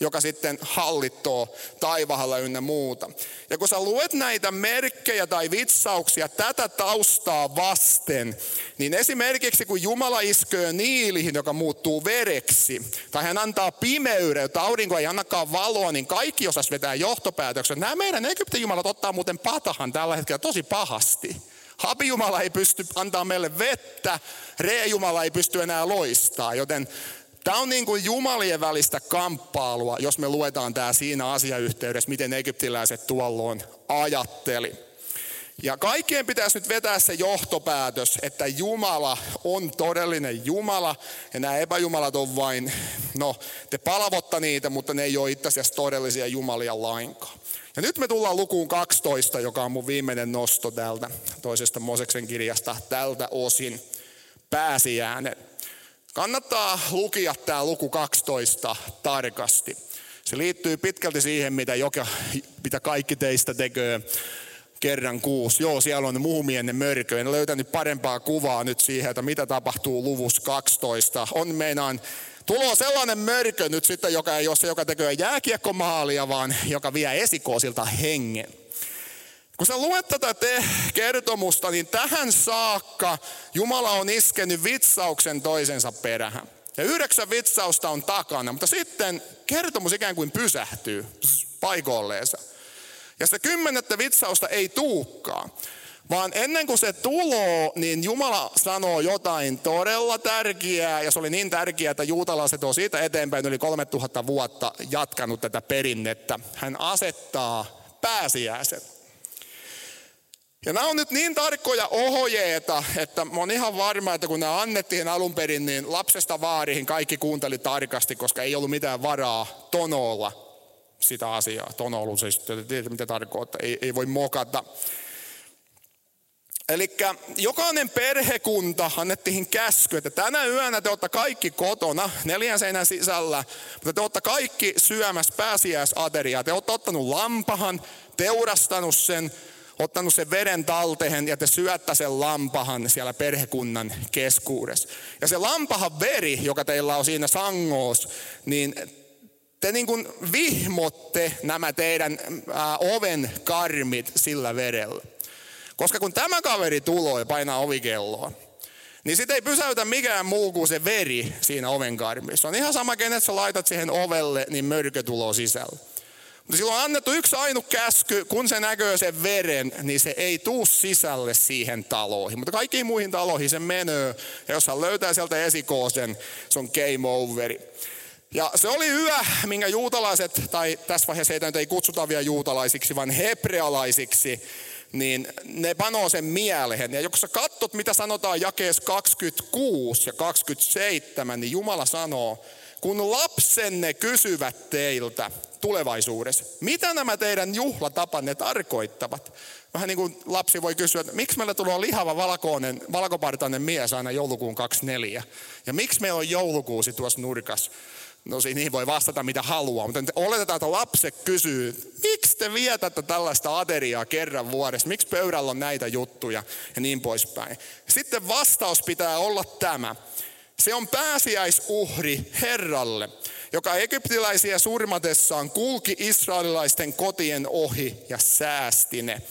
joka sitten hallittoo taivahalla ynnä muuta. Ja kun sä luet näitä merkkejä tai vitsauksia tätä taustaa vasten, niin esimerkiksi kun Jumala isköö niilihin, joka muuttuu vereksi, tai hän antaa pimeyden, että aurinko ei annakaan valoa, niin kaikki osas vetää johtopäätöksen. Nämä meidän Egyptin jumalat ottaa muuten patahan tällä hetkellä tosi pahasti. Habijumala ei pysty antaa meille vettä, Re-jumala ei pysty enää loistaa, joten Tämä on niin kuin jumalien välistä kamppailua, jos me luetaan tämä siinä asiayhteydessä, miten egyptiläiset tuolloin ajatteli. Ja kaikkien pitäisi nyt vetää se johtopäätös, että Jumala on todellinen Jumala ja nämä epäjumalat on vain, no te palvotta niitä, mutta ne ei ole itse asiassa todellisia jumalia lainkaan. Ja nyt me tullaan lukuun 12, joka on mun viimeinen nosto täältä toisesta Moseksen kirjasta tältä osin pääsiäinen. Kannattaa lukia tämä luku 12 tarkasti. Se liittyy pitkälti siihen, mitä, joka, mitä kaikki teistä tekee kerran kuusi. Joo, siellä on muumienne mörkö. En löytänyt parempaa kuvaa nyt siihen, että mitä tapahtuu luvus 12. On meinaan tulo sellainen mörkö nyt sitten, joka ei ole se, joka tekee jääkiekkomaalia, vaan joka vie esikoosilta hengen. Kun sä luet tätä te kertomusta, niin tähän saakka Jumala on iskenyt vitsauksen toisensa perähän. Ja yhdeksän vitsausta on takana, mutta sitten kertomus ikään kuin pysähtyy paikoilleensa. Ja sitä kymmenettä vitsausta ei tuukkaan. Vaan ennen kuin se tuloo, niin Jumala sanoo jotain todella tärkeää. Ja se oli niin tärkeää, että juutalaiset on siitä eteenpäin yli 3000 vuotta jatkanut tätä perinnettä. Hän asettaa pääsiäisen. Ja nämä on nyt niin tarkkoja ohjeita, että mä oon ihan varma, että kun nämä annettiin alun perin, niin lapsesta vaarihin kaikki kuunteli tarkasti, koska ei ollut mitään varaa tonolla sitä asiaa. Tonoulu siis, tiedätte mitä tarkoittaa, ei, ei voi mokata. Eli jokainen perhekunta annettiin käsky, että tänä yönä te olette kaikki kotona, neljän seinän sisällä, mutta te olette kaikki syömässä pääsiäisateriaa. Te olette ottanut lampahan, teurastanut sen, ottanut sen veden talteen ja te syöttä sen lampahan siellä perhekunnan keskuudessa. Ja se lampahan veri, joka teillä on siinä sangoos, niin te niin kuin vihmotte nämä teidän ää, oven karmit sillä verellä. Koska kun tämä kaveri tulee ja painaa ovikelloa, niin sitä ei pysäytä mikään muu kuin se veri siinä oven karmissa. On ihan sama, kenet sä laitat siihen ovelle, niin mörkö tulee sisällä. Mutta silloin on annettu yksi ainut käsky, kun se näkee sen veren, niin se ei tuu sisälle siihen taloihin. Mutta kaikkiin muihin taloihin se menee. Ja jos hän löytää sieltä esikoosen, se on game overi. Ja se oli hyvä, minkä juutalaiset, tai tässä vaiheessa heitä nyt ei kutsuta vielä juutalaisiksi, vaan hebrealaisiksi, niin ne panoo sen mieleen. Ja jos sä katsot, mitä sanotaan jakeessa 26 ja 27, niin Jumala sanoo, kun lapsenne kysyvät teiltä tulevaisuudessa, mitä nämä teidän juhlatapanne tarkoittavat? Vähän niin kuin lapsi voi kysyä, että miksi meillä tulee lihava valkoinen, valkopartainen mies aina joulukuun 24? Ja miksi meillä on joulukuusi tuossa nurkassa? No niihin voi vastata mitä haluaa, mutta oletetaan, että lapset kysyy, miksi te vietätte tällaista ateriaa kerran vuodessa, miksi pöydällä on näitä juttuja ja niin poispäin. Sitten vastaus pitää olla tämä. Se on pääsiäisuhri Herralle, joka egyptiläisiä surmatessaan kulki israelilaisten kotien ohi ja säästi ne.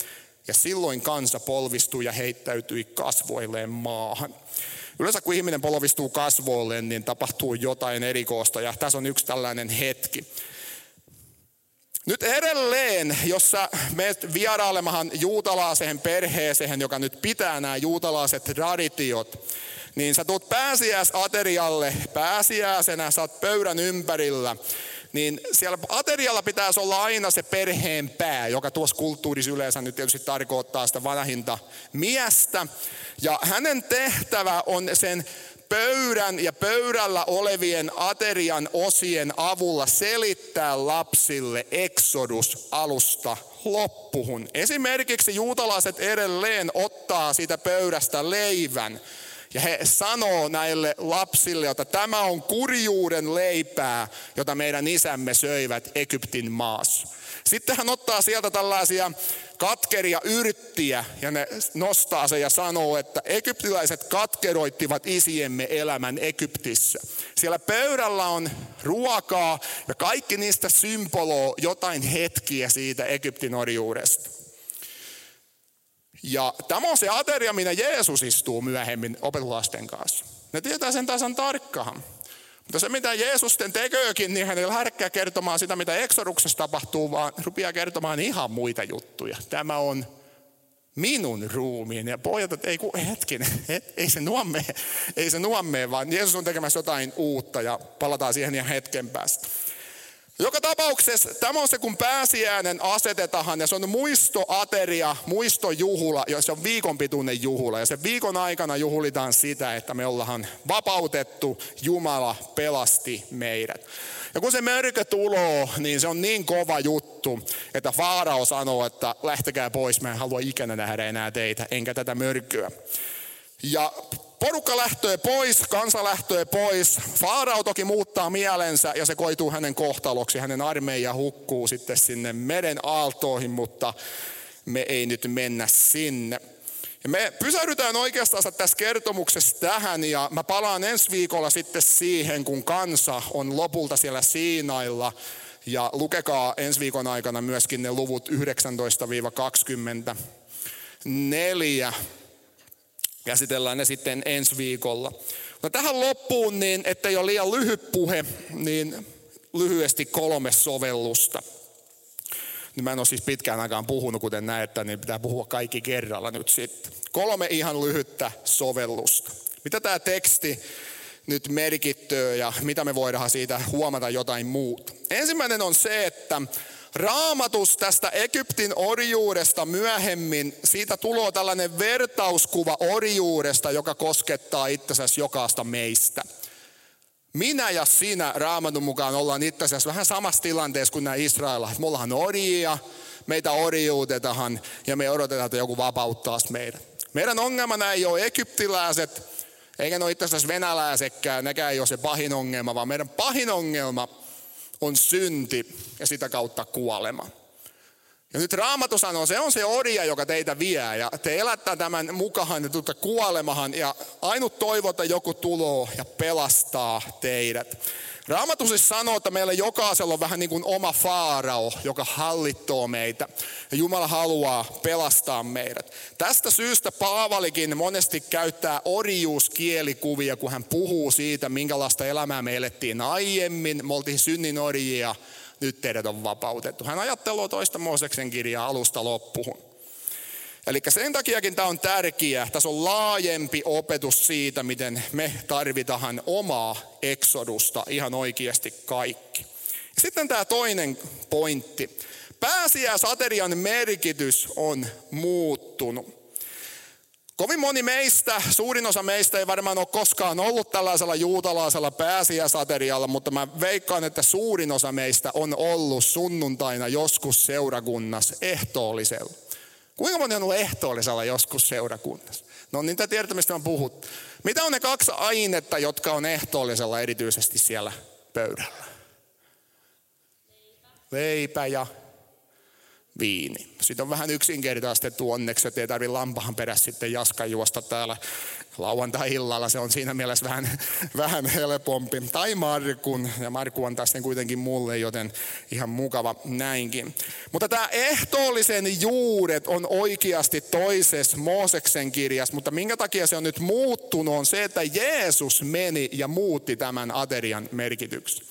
Ja silloin kansa polvistui ja heittäytyi kasvoilleen maahan. Yleensä kun ihminen polvistuu kasvoille, niin tapahtuu jotain erikoista ja tässä on yksi tällainen hetki. Nyt edelleen, jos sä menet vierailemahan juutalaiseen perheeseen, joka nyt pitää nämä juutalaiset traditiot, niin sä tuut pääsiäisaterialle, pääsiäisenä, sä oot pöydän ympärillä, niin siellä aterialla pitäisi olla aina se perheen pää, joka tuossa kulttuurissa yleensä nyt tietysti tarkoittaa sitä vanhinta miestä. Ja hänen tehtävä on sen pöydän ja pöydällä olevien aterian osien avulla selittää lapsille Exodus alusta loppuhun. Esimerkiksi juutalaiset edelleen ottaa siitä pöydästä leivän ja he sanoo näille lapsille, että tämä on kurjuuden leipää, jota meidän isämme söivät Egyptin maassa. Sitten hän ottaa sieltä tällaisia katkeria yrttiä ja ne nostaa se ja sanoo, että egyptiläiset katkeroittivat isiemme elämän Egyptissä. Siellä pöydällä on ruokaa ja kaikki niistä symboloo jotain hetkiä siitä Egyptin orjuudesta. Ja tämä on se ateria, minä Jeesus istuu myöhemmin opetulasten kanssa. Ne tietää sen tasan tarkkaan. Mutta se mitä Jeesus sitten tekeekin, niin hän ei lähdekään kertomaan sitä, mitä eksoruksessa tapahtuu, vaan rupeaa kertomaan ihan muita juttuja. Tämä on minun ruumiin. Ja pojat, että ei kun hetkinen, et, ei se nuomme, ei se nuomme, vaan Jeesus on tekemässä jotain uutta ja palataan siihen ihan hetken päästä. Joka tapauksessa tämä on se, kun pääsiäinen asetetaan ja se on muistoateria, muistojuhula, ja se on viikon pituinen juhula. Ja sen viikon aikana juhlitaan sitä, että me ollaan vapautettu, Jumala pelasti meidät. Ja kun se mörkö tuloo, niin se on niin kova juttu, että Faarao sanoo, että lähtekää pois, mä en halua ikinä nähdä enää teitä, enkä tätä mörkyä. Ja Porukka lähtöö pois, kansa lähtöö pois. Faarao toki muuttaa mielensä ja se koituu hänen kohtaloksi. Hänen armeija hukkuu sitten sinne meren aaltoihin, mutta me ei nyt mennä sinne. Ja me pysähdytään oikeastaan tässä kertomuksessa tähän ja mä palaan ensi viikolla sitten siihen, kun kansa on lopulta siellä Siinailla. Ja lukekaa ensi viikon aikana myöskin ne luvut 19-24. Käsitellään ne sitten ensi viikolla. No tähän loppuun, niin ettei ole liian lyhyt puhe, niin lyhyesti kolme sovellusta. Niin mä en ole siis pitkään aikaan puhunut, kuten näette, niin pitää puhua kaikki kerralla nyt sitten. Kolme ihan lyhyttä sovellusta. Mitä tämä teksti nyt merkittyy ja mitä me voidaan siitä huomata jotain muuta. Ensimmäinen on se, että raamatus tästä Egyptin orjuudesta myöhemmin, siitä tulee tällainen vertauskuva orjuudesta, joka koskettaa itsensä jokaista meistä. Minä ja sinä raamatun mukaan ollaan itse asiassa vähän samassa tilanteessa kuin nämä Israelilaiset. Me ollaan orjia, meitä orjuutetaan ja me odotetaan, että joku vapauttaa meidät. Meidän ongelmana ei ole egyptiläiset, eikä ne ole itse asiassa venäläisetkään, nekään ei ole se pahin ongelma, vaan meidän pahin ongelma on synti ja sitä kautta kuolema. Ja nyt Raamattu sanoo, se on se orja, joka teitä vie ja te elättää tämän mukaan ja tuutta kuolemahan ja ainut toivo, että joku tuloo ja pelastaa teidät. Raamattu siis sanoo, että meillä jokaisella on vähän niin kuin oma faarao, joka hallittoo meitä. Ja Jumala haluaa pelastaa meidät. Tästä syystä Paavalikin monesti käyttää orjuuskielikuvia, kun hän puhuu siitä, minkälaista elämää me elettiin aiemmin. Me oltiin synnin orjia, nyt teidät on vapautettu. Hän ajattelee toista Mooseksen kirjaa alusta loppuun. Eli sen takiakin tämä on tärkeä. Tässä on laajempi opetus siitä, miten me tarvitaan omaa eksodusta ihan oikeasti kaikki. Sitten tämä toinen pointti. Pääsiäisaterian merkitys on muuttunut. Kovin moni meistä, suurin osa meistä ei varmaan ole koskaan ollut tällaisella juutalaisella pääsiäisaterialla, mutta mä veikkaan, että suurin osa meistä on ollut sunnuntaina joskus seurakunnassa ehtoollisella. Kuinka moni on ollut ehtoollisella joskus seurakunnassa? No niin, te tiedätte, mistä mä puhun. Mitä on ne kaksi ainetta, jotka on ehtoollisella erityisesti siellä pöydällä? Leipä ja viini. Sitten on vähän yksinkertaistettu onneksi, että ei tarvitse lampahan perässä sitten jaskan juosta täällä lauantai-illalla. Se on siinä mielessä vähän, vähän helpompi. Tai Markun, ja Markku on taas kuitenkin mulle, joten ihan mukava näinkin. Mutta tämä ehtoollisen juuret on oikeasti toisessa Mooseksen kirjassa, mutta minkä takia se on nyt muuttunut on se, että Jeesus meni ja muutti tämän aterian merkityksen.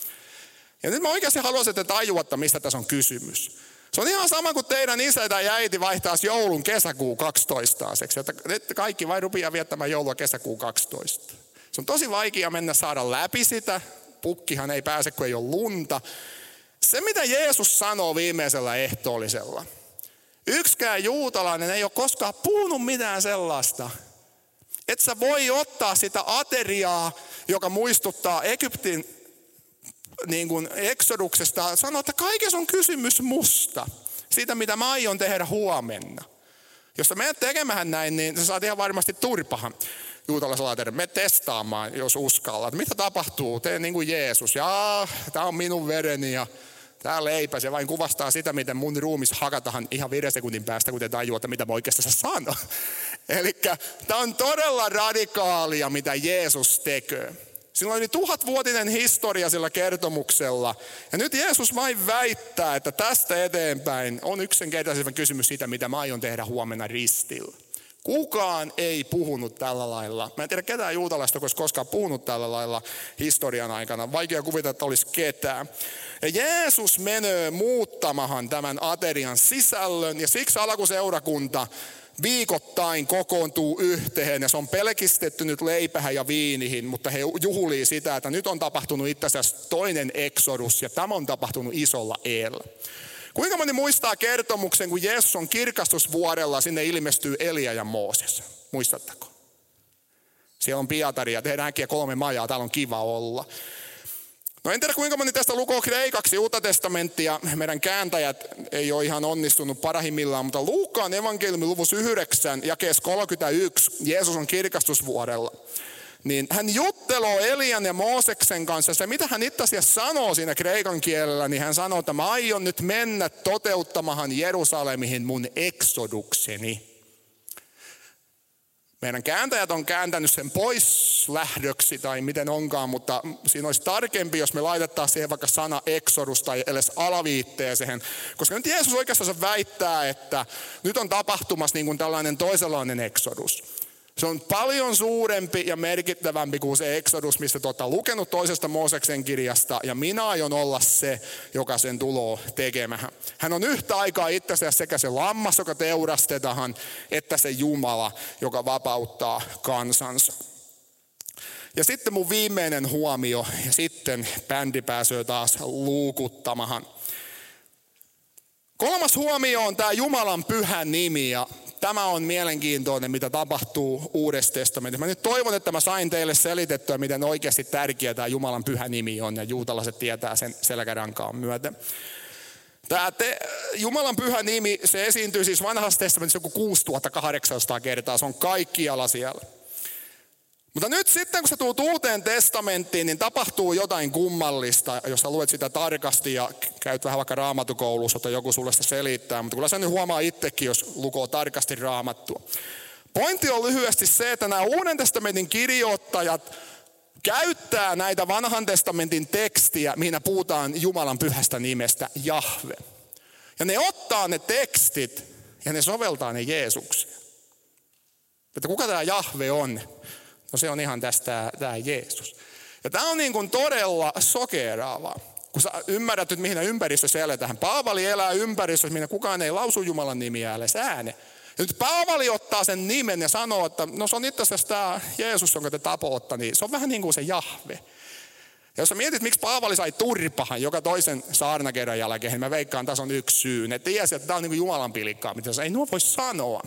Ja nyt mä oikeasti haluaisin, että tajuatte, mistä tässä on kysymys. Se on ihan sama kuin teidän isä tai äiti vaihtaisi joulun kesäkuu 12 että kaikki vain rupeaa viettämään joulua kesäkuu 12. Se on tosi vaikea mennä saada läpi sitä. Pukkihan ei pääse, kun ei ole lunta. Se, mitä Jeesus sanoo viimeisellä ehtoollisella. Yksikään juutalainen ei ole koskaan puhunut mitään sellaista, että sä voi ottaa sitä ateriaa, joka muistuttaa Egyptin niin kuin eksoduksesta sanoo, että kaikessa on kysymys musta. Siitä, mitä mä aion tehdä huomenna. Jos sä menet tekemään näin, niin sä saat ihan varmasti turpahan juutalaisella tehdä. Me testaamaan, jos uskallat. Mitä tapahtuu? Tee niin kuin Jeesus. Ja tämä on minun vereni ja tämä leipä. Se vain kuvastaa sitä, miten mun ruumis hakatahan ihan viiden sekuntin päästä, kun te tajuatte, mitä mä oikeastaan sano. Eli tämä on todella radikaalia, mitä Jeesus tekee. Sillä oli tuhatvuotinen historia sillä kertomuksella. Ja nyt Jeesus vain väittää, että tästä eteenpäin on yksinkertaisen kysymys siitä, mitä mä aion tehdä huomenna ristillä. Kukaan ei puhunut tällä lailla. Mä en tiedä ketään juutalaista, olisi koskaan puhunut tällä lailla historian aikana. Vaikea kuvitella, että olisi ketään. Ja Jeesus menee muuttamahan tämän aterian sisällön ja siksi alkuseurakunta viikoittain kokoontuu yhteen ja se on pelkistetty nyt leipähän ja viinihin, mutta he juhlii sitä, että nyt on tapahtunut itse asiassa toinen eksodus ja tämä on tapahtunut isolla eellä. Kuinka moni muistaa kertomuksen, kun Jeesus on kirkastusvuodella, sinne ilmestyy Elia ja Mooses? Muistatteko? Siellä on Pietari ja tehdään kolme majaa, täällä on kiva olla. No en tiedä kuinka moni tästä lukoo kreikaksi uutta testamenttia. Meidän kääntäjät ei ole ihan onnistunut parahimmillaan, mutta Luukkaan evankeliumi luvus 9 jakeessa 31. Jeesus on kirkastusvuodella. niin hän jutteloo Elian ja Mooseksen kanssa. Se, mitä hän itse asiassa sanoo siinä kreikan kielellä, niin hän sanoo, että mä aion nyt mennä toteuttamahan Jerusalemihin mun eksodukseni. Meidän kääntäjät on kääntänyt sen pois lähdöksi tai miten onkaan, mutta siinä olisi tarkempi, jos me laitettaisiin siihen vaikka sana eksodus tai edes alaviitteeseen. Koska nyt Jeesus oikeastaan väittää, että nyt on tapahtumassa niin kuin tällainen toisenlainen eksodus. Se on paljon suurempi ja merkittävämpi kuin se Exodus, mistä te lukenut toisesta Mooseksen kirjasta. Ja minä aion olla se, joka sen tuloo tekemään. Hän on yhtä aikaa itse sekä se lammas, joka teurastetaan, että se Jumala, joka vapauttaa kansansa. Ja sitten mun viimeinen huomio, ja sitten bändi pääsee taas luukuttamahan. Kolmas huomio on tämä Jumalan pyhä nimi, ja tämä on mielenkiintoinen, mitä tapahtuu Uudessa testamentissa. Mä nyt toivon, että mä sain teille selitettyä, miten oikeasti tärkeä tämä Jumalan pyhä nimi on, ja juutalaiset tietää sen selkärankaan myöten. Tämä te, Jumalan pyhä nimi, se esiintyy siis vanhassa testamentissa joku 6800 kertaa, se on kaikkialla siellä. Mutta nyt sitten, kun sä tuut uuteen testamenttiin, niin tapahtuu jotain kummallista, jos sä luet sitä tarkasti ja käyt vähän vaikka raamatukoulussa, että joku sulle sitä selittää. Mutta kyllä sä nyt huomaa itsekin, jos lukoo tarkasti raamattua. Pointti on lyhyesti se, että nämä uuden testamentin kirjoittajat käyttää näitä vanhan testamentin tekstiä, mihin puhutaan Jumalan pyhästä nimestä Jahve. Ja ne ottaa ne tekstit ja ne soveltaa ne Jeesukseen. Että kuka tämä Jahve on? No se on ihan tästä tämä Jeesus. Ja tämä on niin kuin todella sokeraavaa. Kun sä ymmärrät nyt, mihin ympäristössä eletään. Paavali elää ympäristössä, minne kukaan ei lausu Jumalan nimiä edes ääne. Ja nyt Paavali ottaa sen nimen ja sanoo, että no se on itse asiassa tämä Jeesus, jonka te tapoitte, niin se on vähän niin kuin se Jahve. Ja jos sä mietit, miksi Paavali sai turpahan joka toisen saarnakerran jälkeen, niin mä veikkaan, tässä on yksi syy. Ne tiesi, että tämä on niin kuin Jumalan pilikkaa, mitä ei nuo voi sanoa.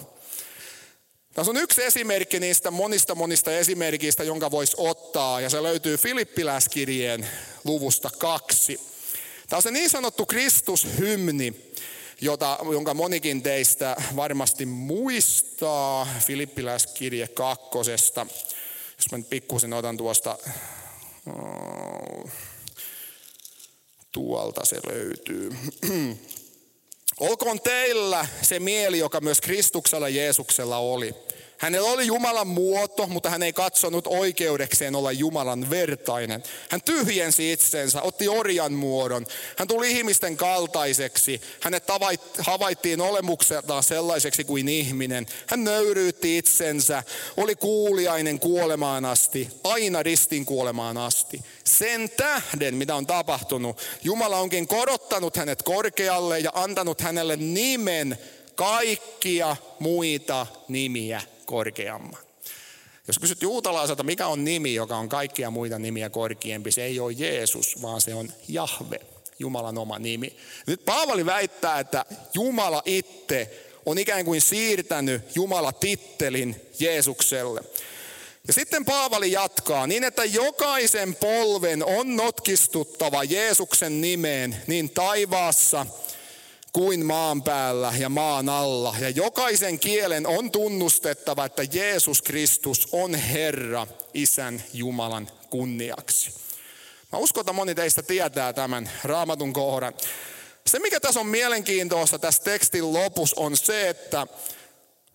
Tässä on yksi esimerkki niistä monista monista esimerkistä, jonka voisi ottaa, ja se löytyy Filippiläskirjeen luvusta kaksi. Tämä on se niin sanottu Kristushymni, jota, jonka monikin teistä varmasti muistaa Filippiläskirje kakkosesta. Jos mä nyt pikkusen otan tuosta, tuolta se löytyy. Olkoon teillä se mieli, joka myös Kristuksella Jeesuksella oli. Hänellä oli Jumalan muoto, mutta hän ei katsonut oikeudekseen olla Jumalan vertainen. Hän tyhjensi itsensä, otti orjan muodon. Hän tuli ihmisten kaltaiseksi. Hänet havaittiin olemukseltaan sellaiseksi kuin ihminen. Hän nöyryytti itsensä, oli kuuliainen kuolemaan asti, aina ristin kuolemaan asti. Sen tähden, mitä on tapahtunut, Jumala onkin korottanut hänet korkealle ja antanut hänelle nimen kaikkia muita nimiä korkeamman. Jos kysyt juutalaiselta, mikä on nimi, joka on kaikkia muita nimiä korkeampi, se ei ole Jeesus, vaan se on Jahve, Jumalan oma nimi. Nyt Paavali väittää, että Jumala itse on ikään kuin siirtänyt Jumala-tittelin Jeesukselle. Ja sitten Paavali jatkaa niin, että jokaisen polven on notkistuttava Jeesuksen nimeen niin taivaassa kuin maan päällä ja maan alla. Ja jokaisen kielen on tunnustettava, että Jeesus Kristus on Herra Isän Jumalan kunniaksi. Mä uskon, että moni teistä tietää tämän raamatun kohdan. Se, mikä tässä on mielenkiintoista tässä tekstin lopussa, on se, että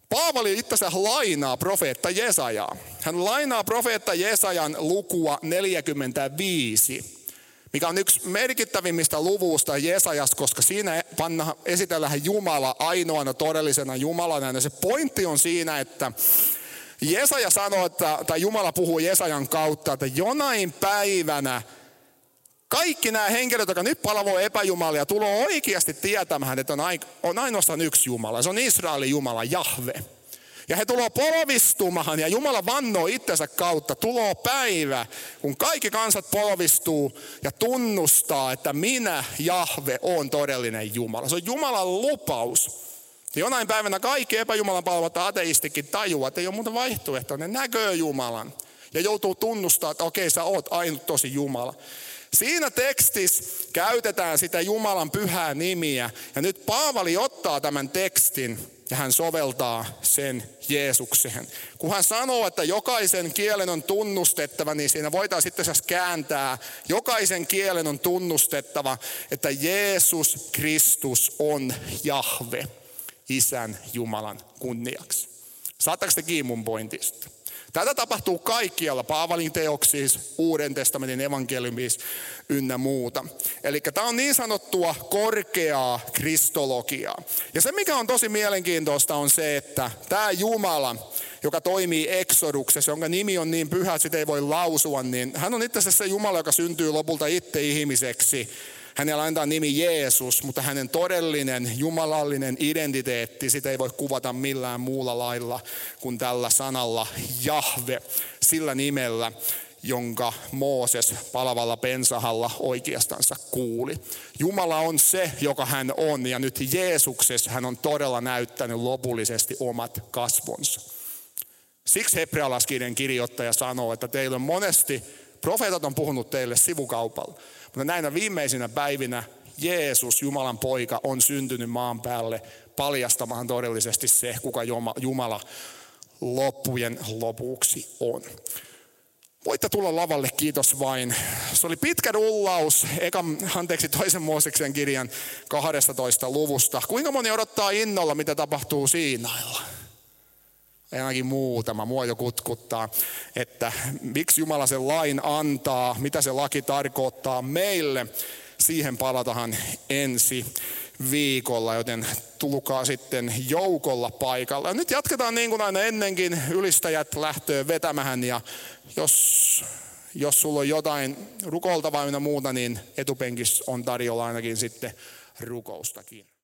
Paavali itse lainaa profeetta Jesajaa. Hän lainaa profeetta Jesajan lukua 45 mikä on yksi merkittävimmistä luvusta Jesajas, koska siinä panna, esitellään Jumala ainoana todellisena Jumalana. Ja se pointti on siinä, että Jesaja sanoo, että, tai Jumala puhuu Jesajan kautta, että jonain päivänä kaikki nämä henkilöt, jotka nyt palavoo epäjumalia, tulee oikeasti tietämään, että on ainoastaan yksi Jumala. Se on Israelin Jumala, Jahve. Ja he tuloo polvistumaan ja Jumala vannoo itsensä kautta. Tuloo päivä, kun kaikki kansat polvistuu ja tunnustaa, että minä, Jahve, on todellinen Jumala. Se on Jumalan lupaus. Ja jonain päivänä kaikki epäjumalan palvelut ateistikin tajuaa, että ei ole muuta vaihtoehtoa. Ne näkee Jumalan ja joutuu tunnustaa, että okei, sä oot ainut tosi Jumala. Siinä tekstissä käytetään sitä Jumalan pyhää nimiä. Ja nyt Paavali ottaa tämän tekstin ja hän soveltaa sen Jeesukseen. Kun hän sanoo, että jokaisen kielen on tunnustettava, niin siinä voitaisiin sitten kääntää, jokaisen kielen on tunnustettava, että Jeesus Kristus on Jahve, Isän Jumalan kunniaksi. Saatteko te kiinni mun pointista? Tätä tapahtuu kaikkialla, Paavalin teoksissa, Uuden testamentin evankeliumissa ynnä muuta. Eli tämä on niin sanottua korkeaa kristologiaa. Ja se mikä on tosi mielenkiintoista on se, että tämä Jumala, joka toimii Exoduksessa, jonka nimi on niin pyhä, että sitä ei voi lausua, niin hän on itse asiassa se Jumala, joka syntyy lopulta itse ihmiseksi Hänellä antaa nimi Jeesus, mutta hänen todellinen jumalallinen identiteetti, sitä ei voi kuvata millään muulla lailla kuin tällä sanalla Jahve, sillä nimellä, jonka Mooses palavalla pensahalla oikeastansa kuuli. Jumala on se, joka hän on, ja nyt Jeesuksessa hän on todella näyttänyt lopullisesti omat kasvonsa. Siksi hebrealaskirjan kirjoittaja sanoo, että teillä on monesti, profeetat on puhunut teille sivukaupalla. Mutta näinä viimeisinä päivinä Jeesus, Jumalan poika, on syntynyt maan päälle paljastamaan todellisesti se, kuka Jumala loppujen lopuksi on. Voitte tulla lavalle, kiitos vain. Se oli pitkä rullaus, eka, anteeksi, toisen Mooseksen kirjan 12 luvusta. Kuinka moni odottaa innolla, mitä tapahtuu Siinailla? Ainakin muutama, mua jo kutkuttaa, että miksi Jumala sen lain antaa, mitä se laki tarkoittaa meille. Siihen palatahan ensi viikolla, joten tulkaa sitten joukolla paikalla. Nyt jatketaan niin kuin aina ennenkin, ylistäjät lähtöön vetämähän ja jos, jos sulla on jotain rukoiltavaa ja muuta, niin etupenkissä on tarjolla ainakin sitten rukoustakin.